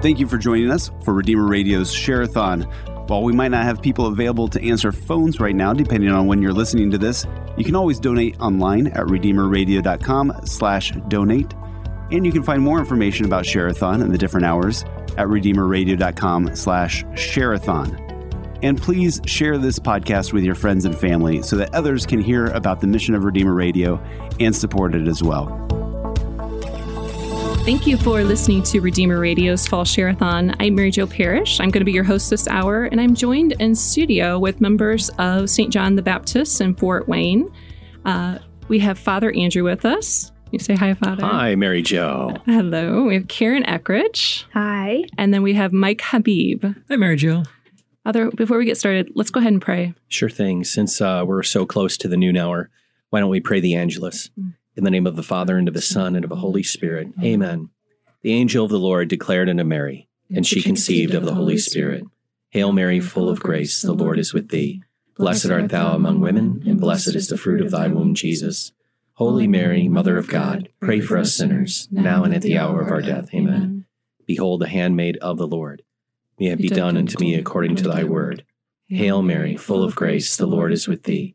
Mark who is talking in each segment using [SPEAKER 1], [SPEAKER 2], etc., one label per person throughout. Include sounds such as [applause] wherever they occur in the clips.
[SPEAKER 1] Thank you for joining us for Redeemer Radio's Share-a-thon. While we might not have people available to answer phones right now, depending on when you're listening to this, you can always donate online at redeemerradio.com slash donate. And you can find more information about Share-a-thon and the different hours at redeemerradio.com slash share-a-thon. And please share this podcast with your friends and family so that others can hear about the mission of Redeemer Radio and support it as well.
[SPEAKER 2] Thank you for listening to Redeemer Radio's Fall Share-a-thon. I'm Mary Jo Parrish. I'm going to be your host this hour, and I'm joined in studio with members of St. John the Baptist in Fort Wayne. Uh, we have Father Andrew with us. You say hi, Father.
[SPEAKER 3] Hi, Mary Jo.
[SPEAKER 2] Hello. We have Karen Eckridge.
[SPEAKER 4] Hi.
[SPEAKER 2] And then we have Mike Habib.
[SPEAKER 5] Hi, Mary Jo.
[SPEAKER 2] Father, before we get started, let's go ahead and pray.
[SPEAKER 3] Sure thing. Since uh, we're so close to the noon hour, why don't we pray the Angelus?
[SPEAKER 2] Mm.
[SPEAKER 3] In the name of the Father, and of the Son, and of the Holy Spirit. Amen. The angel of the Lord declared unto Mary, and she conceived of the Holy Spirit. Hail Mary, full of grace, the Lord is with thee. Blessed art thou among women, and blessed is the fruit of thy womb, Jesus. Holy Mary, Mother of God, pray for us sinners, now and at the hour of our death. Amen. Behold, the handmaid of the Lord. May it be done unto me according to thy word. Hail Mary, full of grace, the Lord is with thee.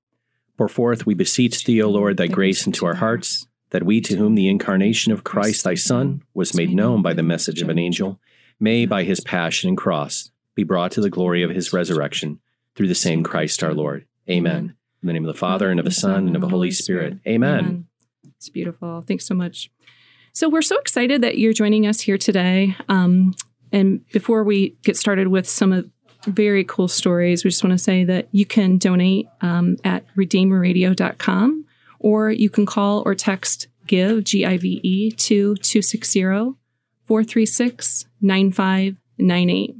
[SPEAKER 3] Pour forth, we beseech thee, O Lord, thy grace into our hearts, that we to whom the incarnation of Christ thy Son was made known by the message of an angel, may by his passion and cross be brought to the glory of his resurrection through the same Christ our Lord. Amen. In the name of the Father, and of the Son, and of the Holy Spirit. Amen.
[SPEAKER 2] It's beautiful. Thanks so much. So, we're so excited that you're joining us here today. Um, and before we get started with some of very cool stories, we just want to say that you can donate um, at redeemerradio.com or you can call or text GIVE, G I V E, to 260 436 9598.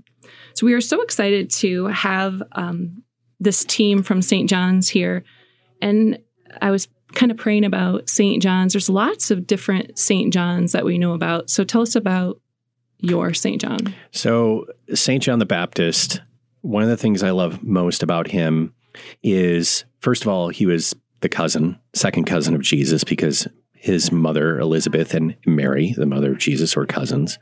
[SPEAKER 2] So we are so excited to have um, this team from St. John's here. And I was kind of praying about St. John's. There's lots of different St. John's that we know about. So tell us about your St. John.
[SPEAKER 3] So, St. John the Baptist, one of the things I love most about him is, first of all, he was the cousin, second cousin of Jesus, because his mother, Elizabeth, and Mary, the mother of Jesus, were cousins.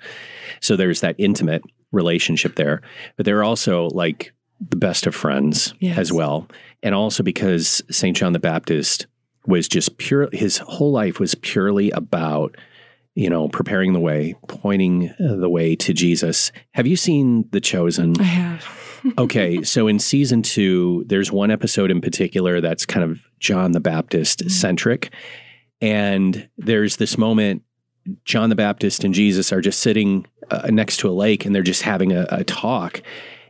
[SPEAKER 3] So there's that intimate relationship there. But they're also like the best of friends
[SPEAKER 2] Yes.
[SPEAKER 3] as well. And also because St. John the Baptist was just pure, his whole life was purely about, you know, preparing the way, pointing the way to Jesus. Have you seen The Chosen?
[SPEAKER 2] I have.
[SPEAKER 3] Okay, [laughs] so in season two, there's one episode in particular that's kind of John the Baptist centric. And there's this moment, John the Baptist and Jesus are just sitting uh, next to a lake and they're just having a, a talk.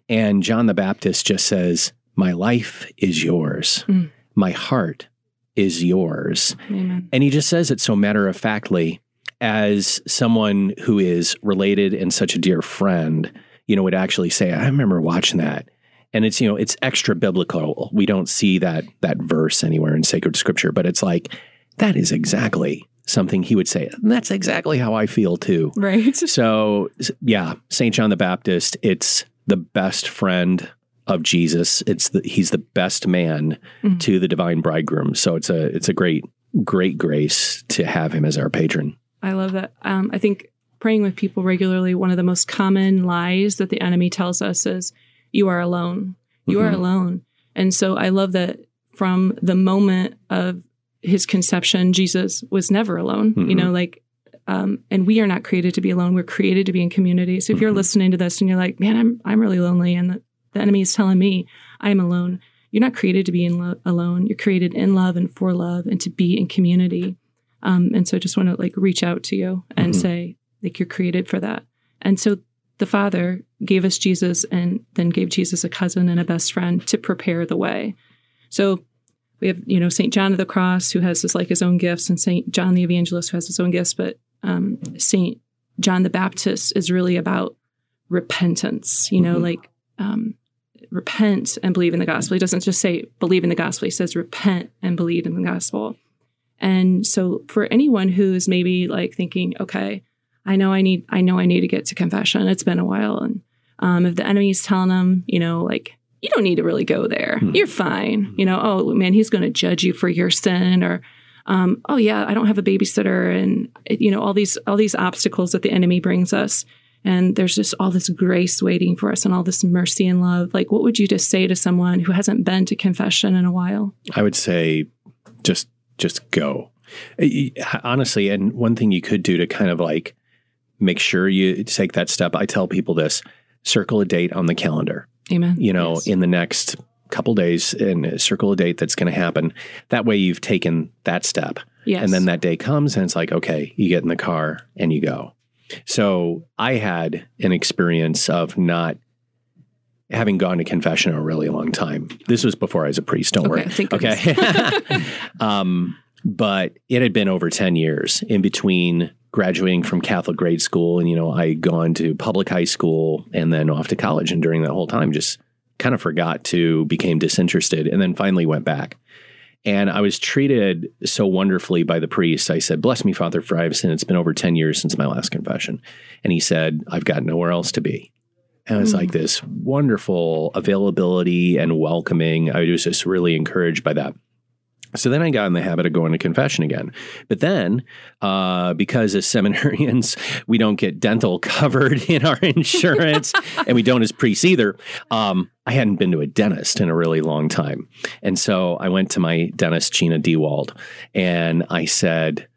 [SPEAKER 3] And John the Baptist just says, My life is yours,
[SPEAKER 2] Mm.
[SPEAKER 3] my heart is yours.
[SPEAKER 2] Amen.
[SPEAKER 3] And he just says it so matter of factly as someone who is related and such a dear friend, you know, would actually say, I remember watching that. And it's, you know, it's extra biblical. We don't see that that verse anywhere in sacred scripture, but it's like that is exactly something he would say. And that's exactly how I feel too.
[SPEAKER 2] Right. [laughs]
[SPEAKER 3] So, yeah, St. John the Baptist, it's the best friend of Jesus. It's the he's the best man
[SPEAKER 2] Mhm.
[SPEAKER 3] to the divine bridegroom. So it's a it's a great great grace to have him as our patron.
[SPEAKER 2] I love that. Um, I think praying with people regularly, one of the most common lies that the enemy tells us is, you are alone. You are
[SPEAKER 3] Mhm.
[SPEAKER 2] alone. And so I love that from the moment of his conception, Jesus was never alone. You
[SPEAKER 3] Mhm.
[SPEAKER 2] know, like, um, and we are not created to be alone. We're created to be in community. So if you're
[SPEAKER 3] Mhm.
[SPEAKER 2] listening to this and you're like, man, I'm, I'm really lonely, and the, the enemy is telling me I'm alone, you're not created to be in lo- alone. You're created in love and for love and to be in community. Um, and so I just want to like reach out to you and
[SPEAKER 3] Mhm.
[SPEAKER 2] say, like, you're created for that. And so the Father gave us Jesus and then gave Jesus a cousin and a best friend to prepare the way. So we have, you know, St. John of the Cross who has his like his own gifts and St. John the Evangelist who has his own gifts, but um, St. John the Baptist is really about repentance. You know,
[SPEAKER 3] Mhm.
[SPEAKER 2] like um, repent and believe in the gospel. He doesn't just say believe in the gospel. He says repent and believe in the gospel. And so for anyone who's maybe like thinking, okay, I know I need, I know I need to get to confession. It's been a while, and um, if the enemy's telling them, you know, like you don't need to really go there.
[SPEAKER 3] Hmm.
[SPEAKER 2] You're fine. You know, oh man, he's going to judge you for your sin, or um, oh yeah, I don't have a babysitter, and you know all these all these obstacles that the enemy brings us. And there's just all this grace waiting for us and all this mercy and love. Like, what would you just say to someone who hasn't been to confession in a while?
[SPEAKER 3] I would say just just go. Honestly, and one thing you could do to kind of like make sure you take that step, I tell people this, circle a date on the calendar.
[SPEAKER 2] Amen.
[SPEAKER 3] You know,
[SPEAKER 2] Yes.
[SPEAKER 3] in the next couple days and circle a date that's going to happen. That way you've taken that step.
[SPEAKER 2] yes.
[SPEAKER 3] And then that day comes and it's like, okay, you get in the car and you go. So I had an experience of not having gone to confession a really long time. This was before I was a priest, don't worry.
[SPEAKER 2] Okay, thank
[SPEAKER 3] Okay. [laughs] um, but it had been over 10 years in between graduating from Catholic grade school and, you know, I gone to public high school and then off to college. And during that whole time, just kind of forgot to, became disinterested, and then finally went back. And I was treated so wonderfully by the priest. I said, Bless me, Father, for I have sinned. It's been over 10 years since my last confession. And he said, I've got nowhere else to be. And it was
[SPEAKER 2] Mm.
[SPEAKER 3] like this wonderful availability and welcoming. I was just really encouraged by that. So then I got in the habit of going to confession again. But then, uh, because as seminarians, [laughs] we don't get dental [laughs] covered in our insurance, and we don't as priests either, um, I hadn't been to a dentist in a really long time. And so I went to my dentist, Gina Dewald, and I said,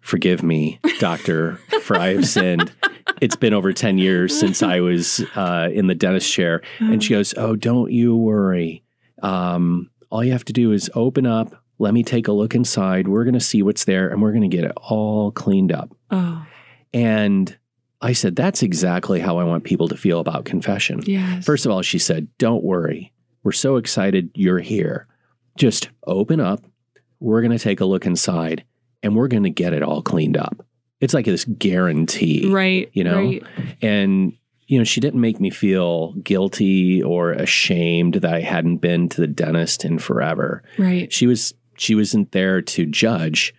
[SPEAKER 3] Forgive me, doctor, for I have sinned. It's been over 10 years since I was uh, in the dentist chair. And she goes, Oh, don't you worry. Um, all you have to do is open up. Let me take a look inside. We're going to see what's there and we're going to get it all cleaned up.
[SPEAKER 2] oh,
[SPEAKER 3] And I said, That's exactly how I want people to feel about confession.
[SPEAKER 2] yes.
[SPEAKER 3] First of all, she said, Don't worry. We're so excited you're here. Just open up. We're going to take a look inside and we're going to get it all cleaned up. It's like this guarantee.
[SPEAKER 2] right.
[SPEAKER 3] you know?
[SPEAKER 2] right.
[SPEAKER 3] And, you know, she didn't make me feel guilty or ashamed that I hadn't been to the dentist in forever.
[SPEAKER 2] Right.
[SPEAKER 3] She was, she wasn't there to judge.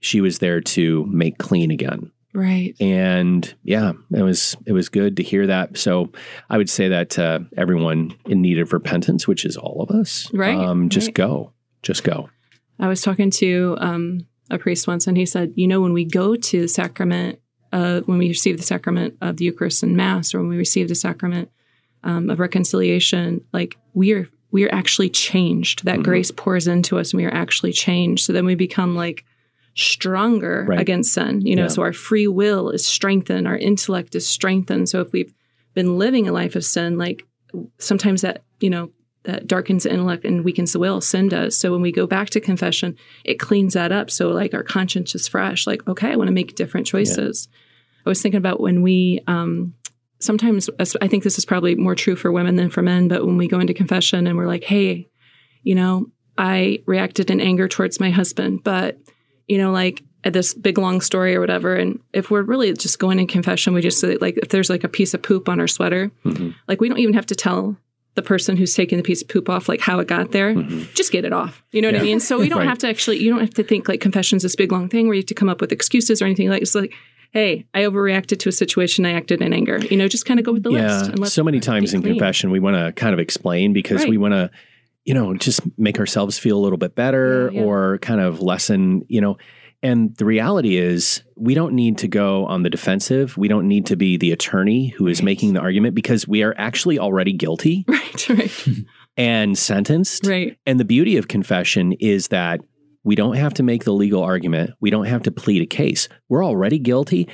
[SPEAKER 3] She was there to make clean again
[SPEAKER 2] Right.
[SPEAKER 3] and yeah, it was it was good to hear that. So I would say that uh, everyone in need of repentance, which is all of us,
[SPEAKER 2] Right,
[SPEAKER 3] Um, just
[SPEAKER 2] right.
[SPEAKER 3] go, just go.
[SPEAKER 2] I was talking to um, a priest once, and he said, you know, when we go to the sacrament, uh, when we receive the sacrament of the Eucharist and Mass, or when we receive the sacrament um, of reconciliation, like we are we are actually changed. That
[SPEAKER 3] Mhm.
[SPEAKER 2] grace pours into us, and we are actually changed. So then we become like stronger
[SPEAKER 3] Right.
[SPEAKER 2] against sin. You know,
[SPEAKER 3] Yeah.
[SPEAKER 2] so our free will is strengthened, our intellect is strengthened. So if we've been living a life of sin, like sometimes that you know that darkens the intellect and weakens the will sin does so when we go back to confession it cleans that up so like our conscience is fresh like okay i want to make different choices i was thinking about when we um sometimes i think this is probably more true for women than for men but when we go into confession and we're like hey you know i reacted in anger towards my husband but you know like this big long story or whatever and if we're really just going in confession we just say like if there's like a piece of poop on our sweater
[SPEAKER 3] Mhm.
[SPEAKER 2] like we don't even have to tell the person who's taking the piece of poop off like how it got there.
[SPEAKER 3] Mhm.
[SPEAKER 2] Just get it off. You know what I mean? So we [laughs] don't
[SPEAKER 3] Right.
[SPEAKER 2] have to actually you don't have to think like confession's this big long thing where you have to come up with excuses or anything like it's like, hey, I overreacted to a situation, I acted in anger. You know, just kind of go with the
[SPEAKER 3] yeah,
[SPEAKER 2] list and let
[SPEAKER 3] so many times in
[SPEAKER 2] clean.
[SPEAKER 3] confession, we want to kind of explain because we want to, you know, just make ourselves feel a little bit better
[SPEAKER 2] Yeah, yeah.
[SPEAKER 3] or kind of lessen, you know. And the reality is, we don't need to go on the defensive. We don't need to be the attorney who is
[SPEAKER 2] Right.
[SPEAKER 3] making the argument because we are actually already guilty [laughs]
[SPEAKER 2] Right, right,
[SPEAKER 3] and sentenced.
[SPEAKER 2] right.
[SPEAKER 3] And the beauty of confession is that we don't have to make the legal argument. We don't have to plead a case. We're already guilty.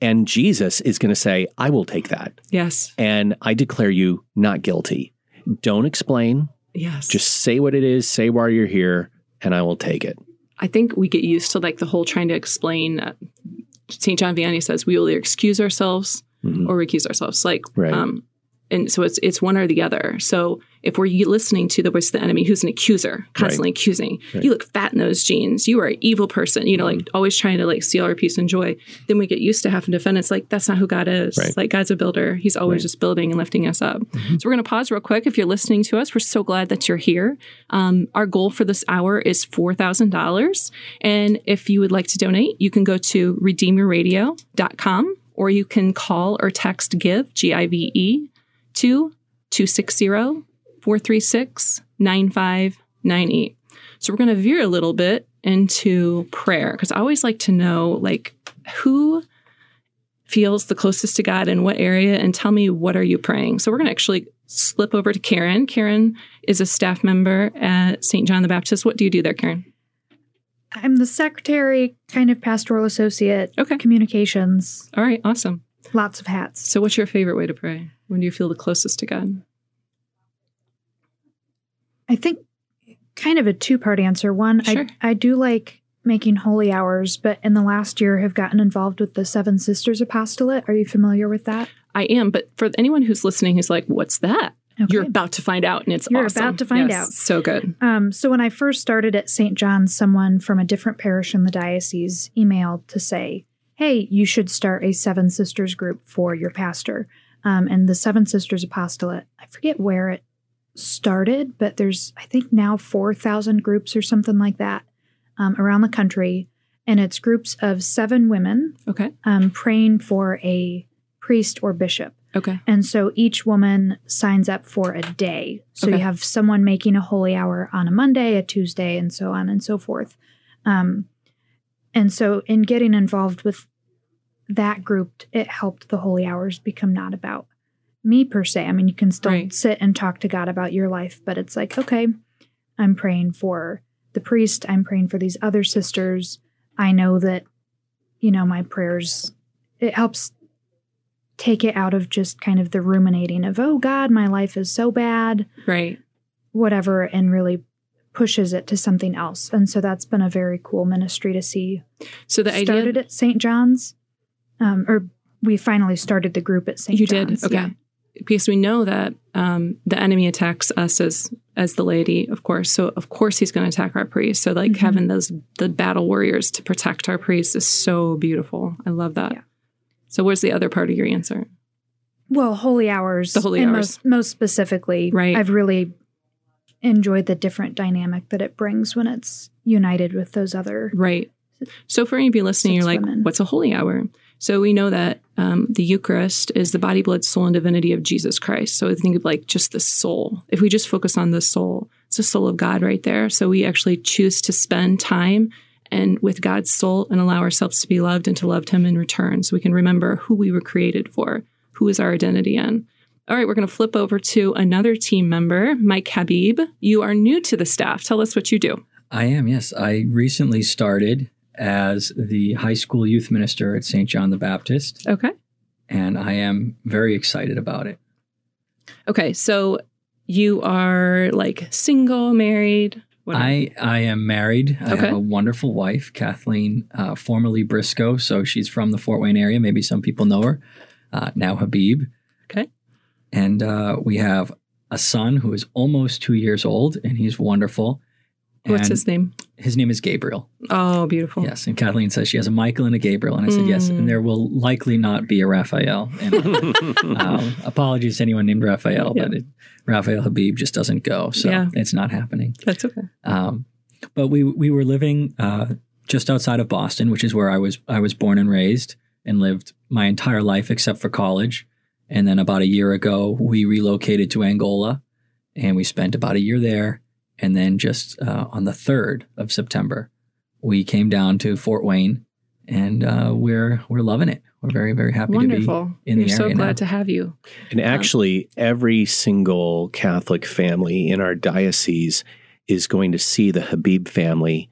[SPEAKER 3] And Jesus is going to say, I will take that.
[SPEAKER 2] Yes.
[SPEAKER 3] And I declare you not guilty. Don't explain.
[SPEAKER 2] Yes.
[SPEAKER 3] Just say what it is, say why you're here, and I will take it.
[SPEAKER 2] I think we get used to like the whole trying to explain. Uh, St. John Vianney says we will either excuse ourselves
[SPEAKER 3] Mhm.
[SPEAKER 2] or recuse ourselves. Like,
[SPEAKER 3] Right.
[SPEAKER 2] um, and so it's it's one or the other. So if we're listening to the voice of the enemy, who's an accuser, constantly right. accusing, right. you look fat in those jeans, you are an evil person, you know, mm-hmm. like always trying to like steal our peace and joy. Then we get used to having to defend. It's like that's not who God is. Right. Like God's a builder; He's always just building and lifting us up. Mm-hmm. So we're going to pause real quick. If you're listening to us, we're so glad that you're here. Um, our goal for this hour is four thousand dollars, and if you would like to donate, you can go to redeemerradio.com or you can call or text give G I V E to 260 436 9598. So we're going to veer a little bit into prayer because I always like to know like who feels the closest to God in what area and tell me what are you praying. So we're going to actually slip over to Karen. Karen is a staff member at St. John the Baptist. What do you do there, Karen?
[SPEAKER 4] I'm the secretary, kind of pastoral associate,
[SPEAKER 2] okay.
[SPEAKER 4] communications.
[SPEAKER 2] All right, awesome.
[SPEAKER 4] Lots of hats.
[SPEAKER 2] So what's your favorite way to pray? When do you feel the closest to God?
[SPEAKER 4] I think kind of a two part answer. One,
[SPEAKER 2] sure.
[SPEAKER 4] I, I do like making holy hours, but in the last year have gotten involved with the Seven Sisters Apostolate. Are you familiar with that?
[SPEAKER 2] I am, but for anyone who's listening who's like, what's that? Okay. You're about to find out, and it's
[SPEAKER 4] You're
[SPEAKER 2] awesome.
[SPEAKER 4] about to find
[SPEAKER 2] yes,
[SPEAKER 4] out.
[SPEAKER 2] So good.
[SPEAKER 4] Um, so when I first started at St. John's, someone from a different parish in the diocese emailed to say, "Hey, you should start a Seven Sisters group for your pastor." Um, and the Seven Sisters Apostolate, I forget where it started, but there's, I think, now 4,000 groups or something like that um, around the country. And it's groups of seven women
[SPEAKER 2] okay.
[SPEAKER 4] um, praying for a priest or bishop.
[SPEAKER 2] Okay.
[SPEAKER 4] And so each woman signs up for a day. So okay. you have someone making a holy hour on a Monday, a Tuesday, and so on and so forth. Um, and so in getting involved with that group, it helped the holy hours become not about me per se. I mean, you can still right. sit and talk to God about your life, but it's like, okay, I'm praying for the priest, I'm praying for these other sisters. I know that, you know, my prayers, it helps take it out of just kind of the ruminating of, oh God, my life is so bad.
[SPEAKER 2] Right.
[SPEAKER 4] Whatever, and really pushes it to something else. And so that's been a very cool ministry to see.
[SPEAKER 2] So the
[SPEAKER 4] started
[SPEAKER 2] idea
[SPEAKER 4] at St. John's um, or we finally started the group at St.
[SPEAKER 2] You
[SPEAKER 4] John's.
[SPEAKER 2] did, okay. Yeah. Because we know that um, the enemy attacks us as as the laity, of course. So of course he's going to attack our priests. So like mm-hmm. having those the battle warriors to protect our priests is so beautiful. I love that. Yeah. So what's the other part of your answer?
[SPEAKER 4] Well, holy hours.
[SPEAKER 2] The holy hours.
[SPEAKER 4] Most, most specifically,
[SPEAKER 2] right.
[SPEAKER 4] I've really enjoyed the different dynamic that it brings when it's united with those other
[SPEAKER 2] right. So for any of you listening, you're like, women. what's a holy hour? So we know that um, the Eucharist is the body, blood, soul, and divinity of Jesus Christ. So think of like just the soul. If we just focus on the soul, it's the soul of God right there. So we actually choose to spend time and with God's soul and allow ourselves to be loved and to love Him in return, so we can remember who we were created for, who is our identity in. All right, we're going to flip over to another team member, Mike Habib. You are new to the staff. Tell us what you do.
[SPEAKER 5] I am, yes. I recently started as the high school youth minister at St. John the Baptist.
[SPEAKER 2] Okay.
[SPEAKER 5] And I am very excited about it.
[SPEAKER 2] Okay. So you are like single, married?
[SPEAKER 5] I, I am married. I have a wonderful wife, Kathleen, uh, formerly Briscoe. So she's from the Fort Wayne area. Maybe some people know her. Uh, now Habib.
[SPEAKER 2] Okay.
[SPEAKER 5] And uh, we have a son who is almost two years old, and he's wonderful.
[SPEAKER 2] What's his name?
[SPEAKER 5] His name is Gabriel.
[SPEAKER 2] Oh, beautiful.
[SPEAKER 5] Yes. And Kathleen says she has a Michael and a Gabriel. And I said, mm. yes. And there will likely not be a Raphael. And, [laughs] um, apologies to anyone named Raphael, yeah. but it, Raphael Habib just doesn't go. So yeah. it's not happening.
[SPEAKER 2] That's okay.
[SPEAKER 5] Um, but we, we were living uh, just outside of Boston, which is where I was, I was born and raised and lived my entire life except for college. And then about a year ago, we relocated to Angola and we spent about a year there and then just uh, on the 3rd of September, we came down to Fort Wayne and uh, we're we're loving it. We're very very happy
[SPEAKER 2] Wonderful.
[SPEAKER 5] to be in
[SPEAKER 2] We're
[SPEAKER 5] the
[SPEAKER 2] area.
[SPEAKER 5] so
[SPEAKER 2] glad
[SPEAKER 5] now.
[SPEAKER 2] to have you.
[SPEAKER 3] And actually, every single Catholic family in our diocese is going to see the Habib family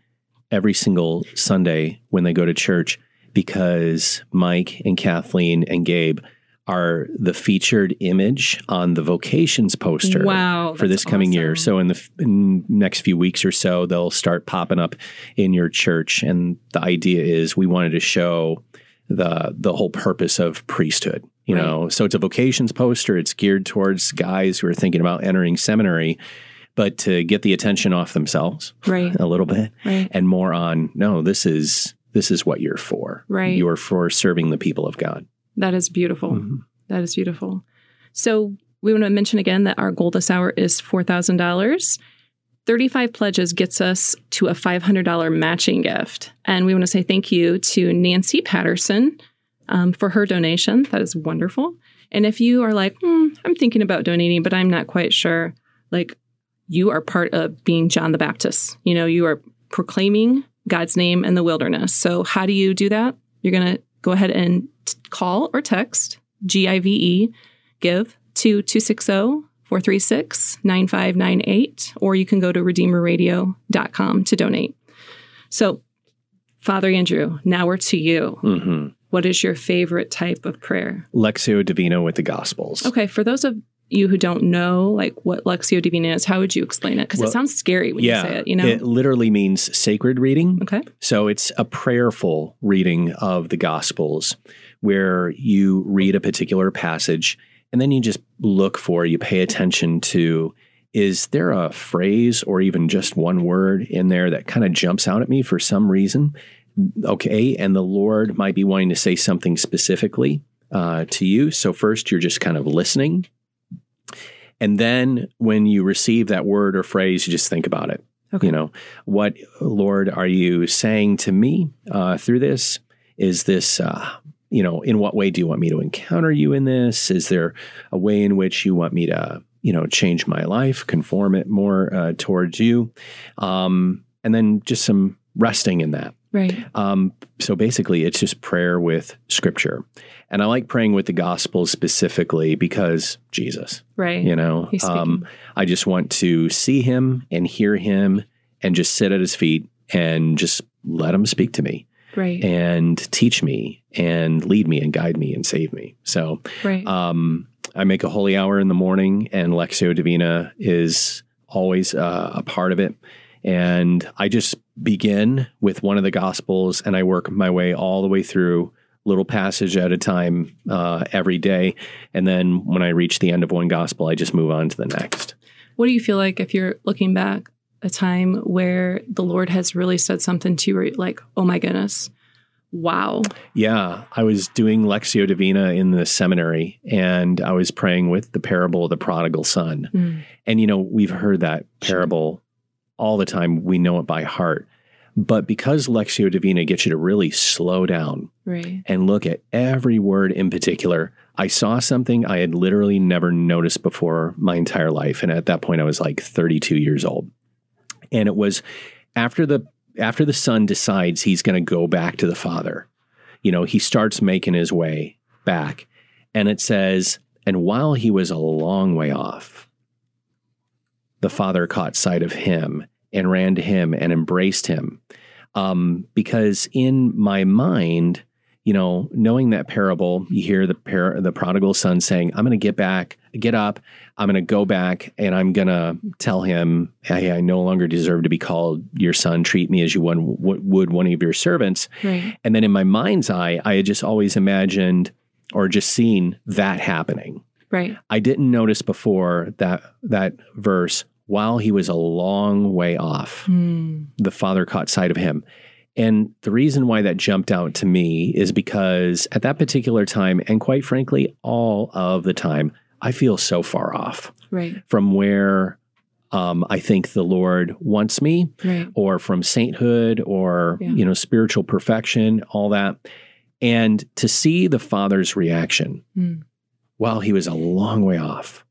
[SPEAKER 3] every single Sunday when they go to church because Mike and Kathleen and Gabe are the featured image on the vocations poster
[SPEAKER 2] wow,
[SPEAKER 3] for this coming
[SPEAKER 2] awesome.
[SPEAKER 3] year. So in the in next few weeks or so, they'll start popping up in your church. And the idea is we wanted to show the the whole purpose of priesthood. You
[SPEAKER 2] Right.
[SPEAKER 3] know, so it's a vocations poster. It's geared towards guys who are thinking about entering seminary, but to get the attention off themselves
[SPEAKER 2] Right.
[SPEAKER 3] a little bit
[SPEAKER 2] Right.
[SPEAKER 3] and more on no, this is this is what you're for.
[SPEAKER 2] Right.
[SPEAKER 3] You're for serving the people of God.
[SPEAKER 2] That is beautiful.
[SPEAKER 3] Mhm.
[SPEAKER 2] That is beautiful. So we want to mention again that our goal this hour is $4,000. 35 pledges gets us to a $500 matching gift. And we want to say thank you to Nancy Patterson um, for her donation. That is wonderful. And if you are like, hmm, I'm thinking about donating, but I'm not quite sure, like you are part of being John the Baptist. You know, you are proclaiming God's name in the wilderness. So how do you do that? You're going to go ahead and call or text GIVE E, give to 260 436 9598, or you can go to redeemerradio.com to donate. So, Father Andrew, now we're to you.
[SPEAKER 3] hmm
[SPEAKER 2] What is your favorite type of prayer?
[SPEAKER 3] Lectio Divina with the Gospels.
[SPEAKER 2] Okay, for those of you who don't know like what Lectio Divina is, how would you explain it? Because
[SPEAKER 3] Well,
[SPEAKER 2] it sounds scary when
[SPEAKER 3] yeah,
[SPEAKER 2] you say it, you know?
[SPEAKER 3] it literally means sacred reading.
[SPEAKER 2] okay.
[SPEAKER 3] So it's a prayerful reading of the Gospels where you read a particular passage and then you just look for, you pay attention to, is there a phrase or even just one word in there that kind of jumps out at me for some reason? Okay. And the Lord might be wanting to say something specifically uh, to you. So first, you're just kind of listening. And then when you receive that word or phrase, you just think about it.
[SPEAKER 2] Okay.
[SPEAKER 3] You know, what, Lord, are you saying to me uh, through this? Is this, uh, you know, in what way do you want me to encounter you in this? Is there a way in which you want me to, you know, change my life, conform it more uh, towards you? Um, and then just some resting in that.
[SPEAKER 2] Right.
[SPEAKER 3] Um, so basically, it's just prayer with scripture. And I like praying with the gospel specifically because Jesus,
[SPEAKER 2] Right.
[SPEAKER 3] you know, um, I just want to see him and hear him and just sit at his feet and just let him speak to me
[SPEAKER 2] right.
[SPEAKER 3] and teach me and lead me and guide me and save me. So
[SPEAKER 2] right.
[SPEAKER 3] um, I make a holy hour in the morning, and Lectio Divina is always uh, a part of it. And I just begin with one of the Gospels, and I work my way all the way through, little passage at a time uh, every day. And then when I reach the end of one Gospel, I just move on to the next.
[SPEAKER 2] What do you feel like if you're looking back a time where the Lord has really said something to you where like, oh my goodness, wow.
[SPEAKER 3] Yeah, I was doing Lectio Divina in the seminary, and I was praying with the parable of the prodigal son.
[SPEAKER 2] Mm.
[SPEAKER 3] And, you know, we've heard that parable all the time. We know it by heart. But because Lectio Divina gets you to really slow down
[SPEAKER 2] Right.
[SPEAKER 3] and look at every word in particular, I saw something I had literally never noticed before my entire life. And at that point, I was like 32 years old. And it was after the after the son decides he's going to go back to the father, you know, he starts making his way back. And it says, and while he was a long way off, the father caught sight of him and ran to him and embraced him. Um, because in my mind, you know, knowing that parable, you hear the par- the prodigal son saying, "I'm going to get back, get up, I'm going to go back, and I'm going to tell him, hey, I no longer deserve to be called your son. Treat me as you one, would one of your servants."
[SPEAKER 2] Right.
[SPEAKER 3] And then in my mind's eye, I had just always imagined or just seen that happening.
[SPEAKER 2] Right.
[SPEAKER 3] I didn't notice before that that verse while he was a long way off
[SPEAKER 2] Mm.
[SPEAKER 3] the father caught sight of him. And the reason why that jumped out to me is because at that particular time, and quite frankly, all of the time, I feel so far off
[SPEAKER 2] Right.
[SPEAKER 3] from where um, I think the Lord wants me,
[SPEAKER 2] Right.
[SPEAKER 3] or from sainthood, or
[SPEAKER 2] Yeah.
[SPEAKER 3] you know, spiritual perfection, all that. And to see the Father's reaction
[SPEAKER 2] Mm.
[SPEAKER 3] while he was a long way off,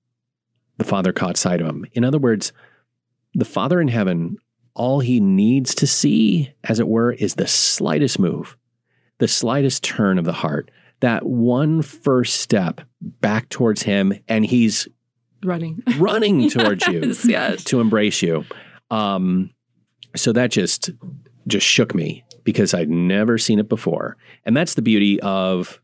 [SPEAKER 3] the Father caught sight of him. In other words, the Father in heaven, all he needs to see, as it were, is the slightest move, the slightest turn of the heart, that one first step back towards him, and he's
[SPEAKER 2] Running. [laughs]
[SPEAKER 3] running towards you
[SPEAKER 2] Yes. Yes.
[SPEAKER 3] to embrace you. Um, so that just just shook me because I'd never seen it before, and that's the beauty of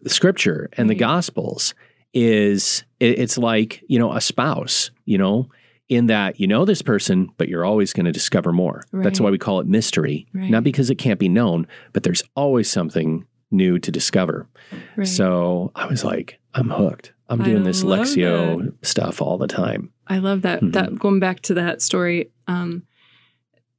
[SPEAKER 3] the Scripture and the Gospels. Is it, it's like you know a spouse, you know, in that you know this person, but you're always going to discover more. That's why we call it mystery,
[SPEAKER 2] Right.
[SPEAKER 3] not because it can't be known, but there's always something new to discover.
[SPEAKER 2] Right.
[SPEAKER 3] So I was like, I'm hooked. I'm
[SPEAKER 2] I
[SPEAKER 3] doing this
[SPEAKER 2] love
[SPEAKER 3] Lectio stuff all the time.
[SPEAKER 2] I love that.
[SPEAKER 3] Mhm.
[SPEAKER 2] That going back to that story, um,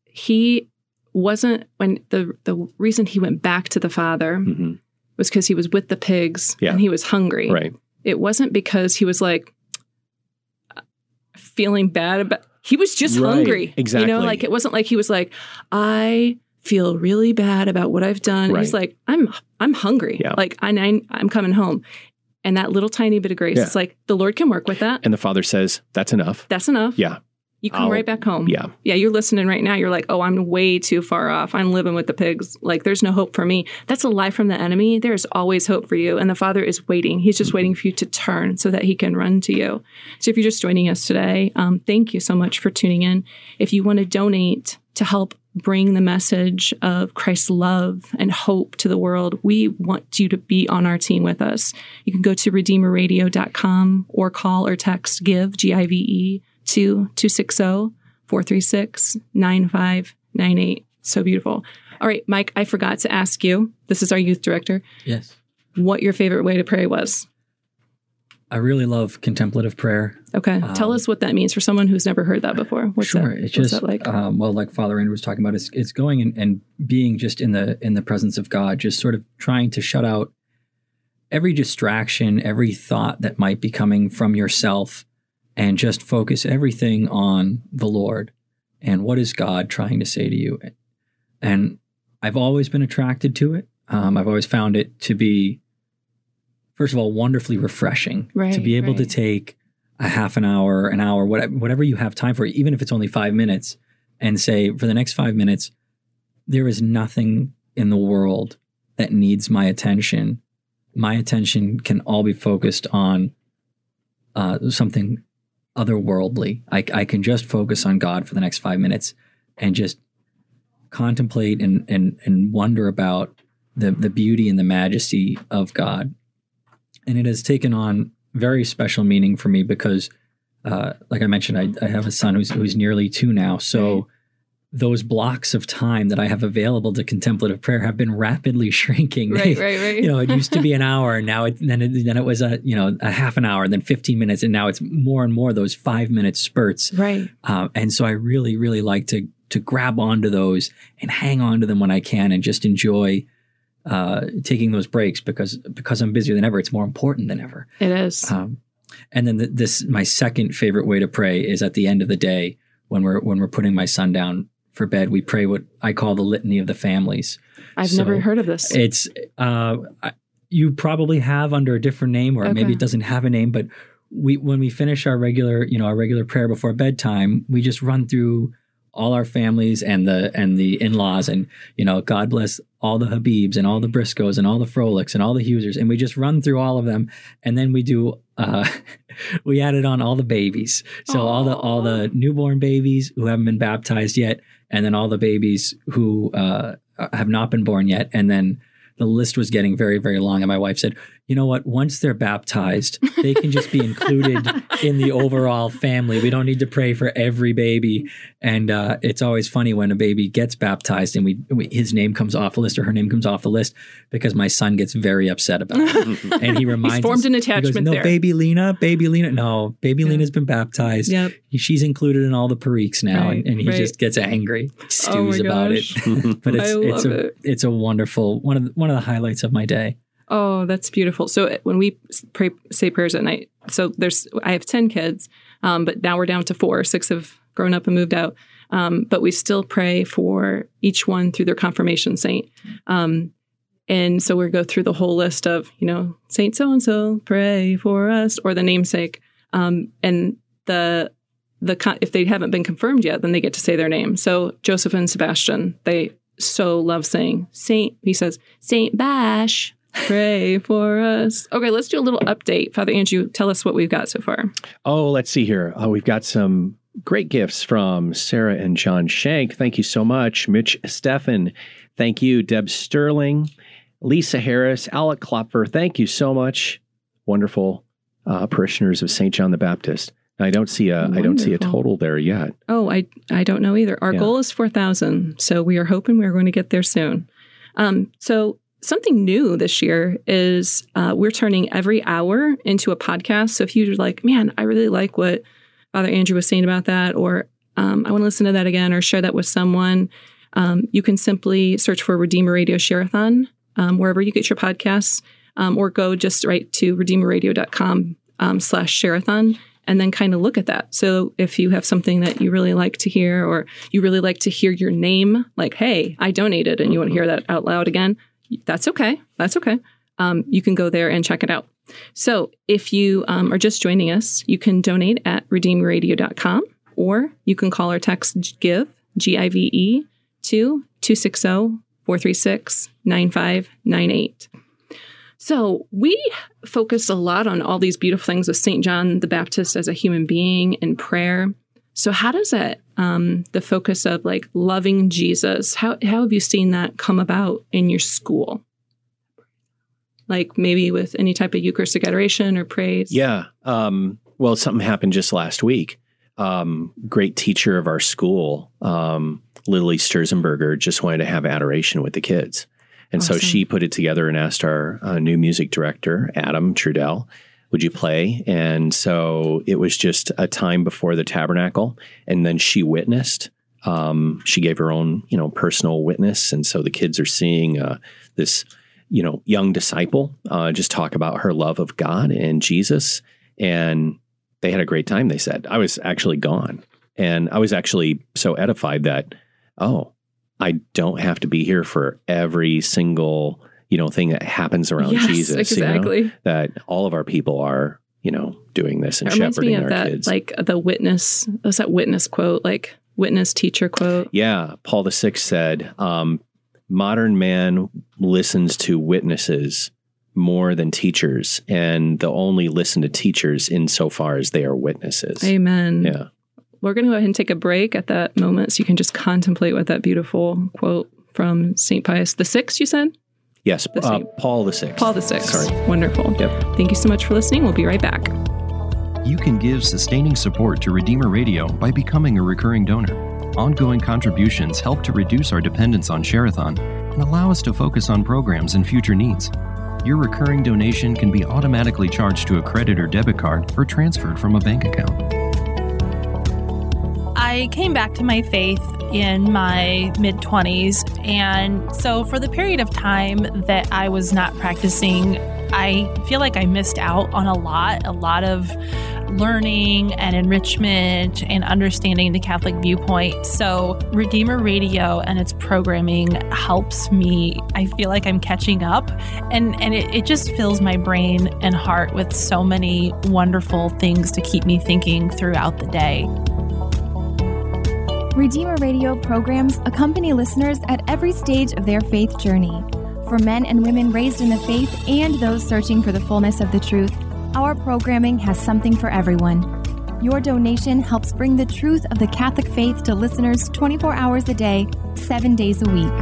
[SPEAKER 2] he wasn't when the the reason he went back to the father
[SPEAKER 3] hmm
[SPEAKER 2] was because he was with the pigs
[SPEAKER 3] Yeah.
[SPEAKER 2] and he was hungry.
[SPEAKER 3] Right.
[SPEAKER 2] It wasn't because he was like feeling bad about. He was just
[SPEAKER 3] Right,
[SPEAKER 2] hungry. You know, like it wasn't like he was like, I feel really bad about what I've done. He's like, I'm I'm hungry.
[SPEAKER 3] Yeah.
[SPEAKER 2] Like I, I I'm coming home. And that little tiny bit of grace,
[SPEAKER 3] Yeah.
[SPEAKER 2] it's like the Lord can work with that.
[SPEAKER 3] And the father says, That's enough.
[SPEAKER 2] That's enough.
[SPEAKER 3] Yeah.
[SPEAKER 2] You come
[SPEAKER 3] I'll-
[SPEAKER 2] right back home.
[SPEAKER 3] Yeah.
[SPEAKER 2] Yeah, you're listening right now. You're like, oh, I'm way too far off. I'm living with the pigs. Like, there's no hope for me. That's a lie from the enemy. There is always hope for you. And the Father is waiting. He's just waiting for you to turn so that He can run to you. So if you're just joining us today, um, thank you so much for tuning in. If you want to donate to help bring the message of Christ's love and hope to the world, we want you to be on our team with us. You can go to redeemerradio.com or call or text GIVE, G I V E, to 260 436 9598. So beautiful. All right, Mike, I forgot to ask you this is our youth director
[SPEAKER 5] Yes.
[SPEAKER 2] what your favorite way to pray was.
[SPEAKER 5] I really love contemplative prayer.
[SPEAKER 2] Okay. Tell
[SPEAKER 5] Um,
[SPEAKER 2] us what that means for someone who's never heard that before. What's
[SPEAKER 5] sure,
[SPEAKER 2] that,
[SPEAKER 5] it's
[SPEAKER 2] what's
[SPEAKER 5] just
[SPEAKER 2] that like?
[SPEAKER 5] um, well, like Father Andrew was talking about, it's it's going and, and being just in the in the presence of God, just sort of trying to shut out every distraction, every thought that might be coming from yourself, and just focus everything on the Lord and what is God trying to say to you. And I've always been attracted to it. Um, I've always found it to be, first of all, wonderfully refreshing to be able to take a half an hour, an hour, whatever, whatever you have time for, even if it's only five minutes, and say, for the next five minutes, there is nothing in the world that needs my attention. My attention can all be focused on uh, something otherworldly. I, I can just focus on God for the next five minutes and just contemplate and, and, and wonder about the, the beauty and the majesty of God. And it has taken on very special meaning for me because, uh, like I mentioned, I, I have a son who's, who's nearly two now. So those blocks of time that I have available to contemplative prayer have been rapidly [laughs] shrinking.
[SPEAKER 2] right,
[SPEAKER 5] They-
[SPEAKER 2] right, right.
[SPEAKER 5] you know, it used to be an [laughs] hour, and now it then it, then it was a you know a half an hour, and then fifteen minutes, and now it's more and more those five minute spurts.
[SPEAKER 2] right.
[SPEAKER 5] Um, and so I really, really like to to grab onto those and hang on to them when I can, and just enjoy uh, taking those breaks because because I'm busier than ever. It's more important than ever.
[SPEAKER 2] It is.
[SPEAKER 5] Um, and then the, this my second favorite way to pray is at the end of the day when we're when we're putting my son down for bed. We pray what I call the litany of the families.
[SPEAKER 2] I've
[SPEAKER 5] so
[SPEAKER 2] never heard of this.
[SPEAKER 5] It's uh, you probably have under a different name, or maybe it doesn't have a name. But we when we finish our regular, you know, our regular prayer before bedtime, we just run through all our families and the and the in laws, and you know, God bless all the Habibs and all the Briscoes and all the frolics and all the Hughesers, and we just run through all of them, and then we do. Uh, [laughs] we added on all the babies, so all the all the newborn babies who haven't been baptized yet, and then all the babies who uh, have not been born yet, and then the list was getting very very long. And my wife said you know what once they're baptized they can just be included [laughs] in the overall family we don't need to pray for every baby and uh, it's always funny when a baby gets baptized and we, we his name comes off the list or her name comes off the list because my son gets very upset about it [laughs] and he reminds
[SPEAKER 2] formed
[SPEAKER 5] us-
[SPEAKER 2] an
[SPEAKER 5] he goes,
[SPEAKER 2] attachment
[SPEAKER 5] no
[SPEAKER 2] there."
[SPEAKER 5] baby lena baby lena no baby
[SPEAKER 2] Yeah.
[SPEAKER 5] lena's been baptized
[SPEAKER 2] Yep.
[SPEAKER 5] she's included in all the periques now
[SPEAKER 2] Right,
[SPEAKER 5] and, and he
[SPEAKER 2] right.
[SPEAKER 5] just gets angry stews
[SPEAKER 2] Oh
[SPEAKER 5] about it [laughs] but it's it's a
[SPEAKER 2] it.
[SPEAKER 5] it's a wonderful one of the, one of the highlights of my day.
[SPEAKER 2] Oh, that's beautiful. So uh, when we pray, say prayers at night, so there's I have ten kids, um, but now we're down to four. Six have grown up and moved out, um, but we still pray for each one through their confirmation saint. Um, and so we go through the whole list of you know Saint so and so pray for us or the namesake, um, and the the if they haven't been confirmed yet, then they get to say their name. So Joseph and Sebastian, they so love saying Saint. He says Saint Bash. Pray for us. Okay, let's do a little update. Father Andrew, tell us what we've got so far.
[SPEAKER 3] Oh, let's see here. Oh, we've got some great gifts from Sarah and John Shank. Thank you so much. Mitch Steffen. Thank you. Deb Sterling, Lisa Harris, Alec Klopfer. Thank you so much. Wonderful uh, parishioners of St. John the Baptist. I don't see a I don't see a total there yet.
[SPEAKER 2] Oh, I I don't know either. Our
[SPEAKER 3] Yeah.
[SPEAKER 2] goal is four thousand, so we are hoping we're going to get there soon. Um, so something new this year is uh, we're turning every hour into a podcast. So if you're like, man, I really like what Father Andrew was saying about that, or um, I want to listen to that again, or share that with someone, um, you can simply search for Redeemer Radio Shareathon um, wherever you get your podcasts, um, or go just right to redeemerradio.com um, slash shareathon and then kind of look at that. So if you have something that you really like to hear, or you really like to hear your name, like, hey, I donated, and you want to hear that out loud again, that's okay. That's okay. Um, you can go there and check it out. So if you um, are just joining us, you can donate at redeemradio.com or you can call or text GIVE, G I V E, to 260 436 9598. So we focused a lot on all these beautiful things with St. John the Baptist as a human being and prayer. So how does that um, the focus of like loving Jesus? How how have you seen that come about in your school? Like maybe with any type of Eucharistic adoration or praise?
[SPEAKER 3] Yeah. Um, well, something happened just last week. Um, great teacher of our school, um, Lily Sturzenberger, just wanted to have adoration with the kids. And awesome. so she put it together and asked our uh, new music director, Adam Trudell, would you play? And so it was just a time before the tabernacle. And then she witnessed. Um, she gave her own, you know, personal witness. And so the kids are seeing uh, this, you know, young disciple uh, just talk about her love of God and Jesus. And they had a great time, they said. I was actually gone. And I was actually so edified that, oh, I don't have to be here for every single you know thing that happens around yes, Jesus.
[SPEAKER 2] Exactly.
[SPEAKER 3] You know? That all of our people are you know doing this and shepherding our
[SPEAKER 2] that,
[SPEAKER 3] kids.
[SPEAKER 2] Like the witness. What's that witness quote? Like witness teacher quote.
[SPEAKER 3] Yeah, Paul the Sixth said, um, "Modern man listens to witnesses." more than teachers, and they'll only listen to teachers insofar as they are witnesses.
[SPEAKER 2] Amen.
[SPEAKER 3] Yeah.
[SPEAKER 2] We're going to go ahead and take a break at that moment so you can just contemplate what that beautiful quote from St. Pius the Sixth, you said?
[SPEAKER 3] Yes, uh, Paul the Sixth.
[SPEAKER 2] Paul the Sixth.
[SPEAKER 3] Sorry.
[SPEAKER 2] Wonderful.
[SPEAKER 3] Yep.
[SPEAKER 2] Thank you so much for listening. We'll be right back.
[SPEAKER 6] You can give sustaining support to Redeemer Radio by becoming a recurring donor. Ongoing contributions help to reduce our dependence on Shareathon and allow us to focus on programs and future needs. Your recurring donation can be automatically charged to a credit or debit card or transferred from a bank account.
[SPEAKER 7] I came back to my faith in my mid 20s. And so, for the period of time that I was not practicing, I feel like I missed out on a lot, a lot of learning and enrichment and understanding the Catholic viewpoint. So, Redeemer Radio and its programming helps me. I feel like I'm catching up, and, and it, it just fills my brain and heart with so many wonderful things to keep me thinking throughout the day.
[SPEAKER 8] Redeemer Radio programs accompany listeners at every stage of their faith journey. For men and women raised in the faith and those searching for the fullness of the truth, our programming has something for everyone. Your donation helps bring the truth of the Catholic faith to listeners 24 hours a day, 7 days a week.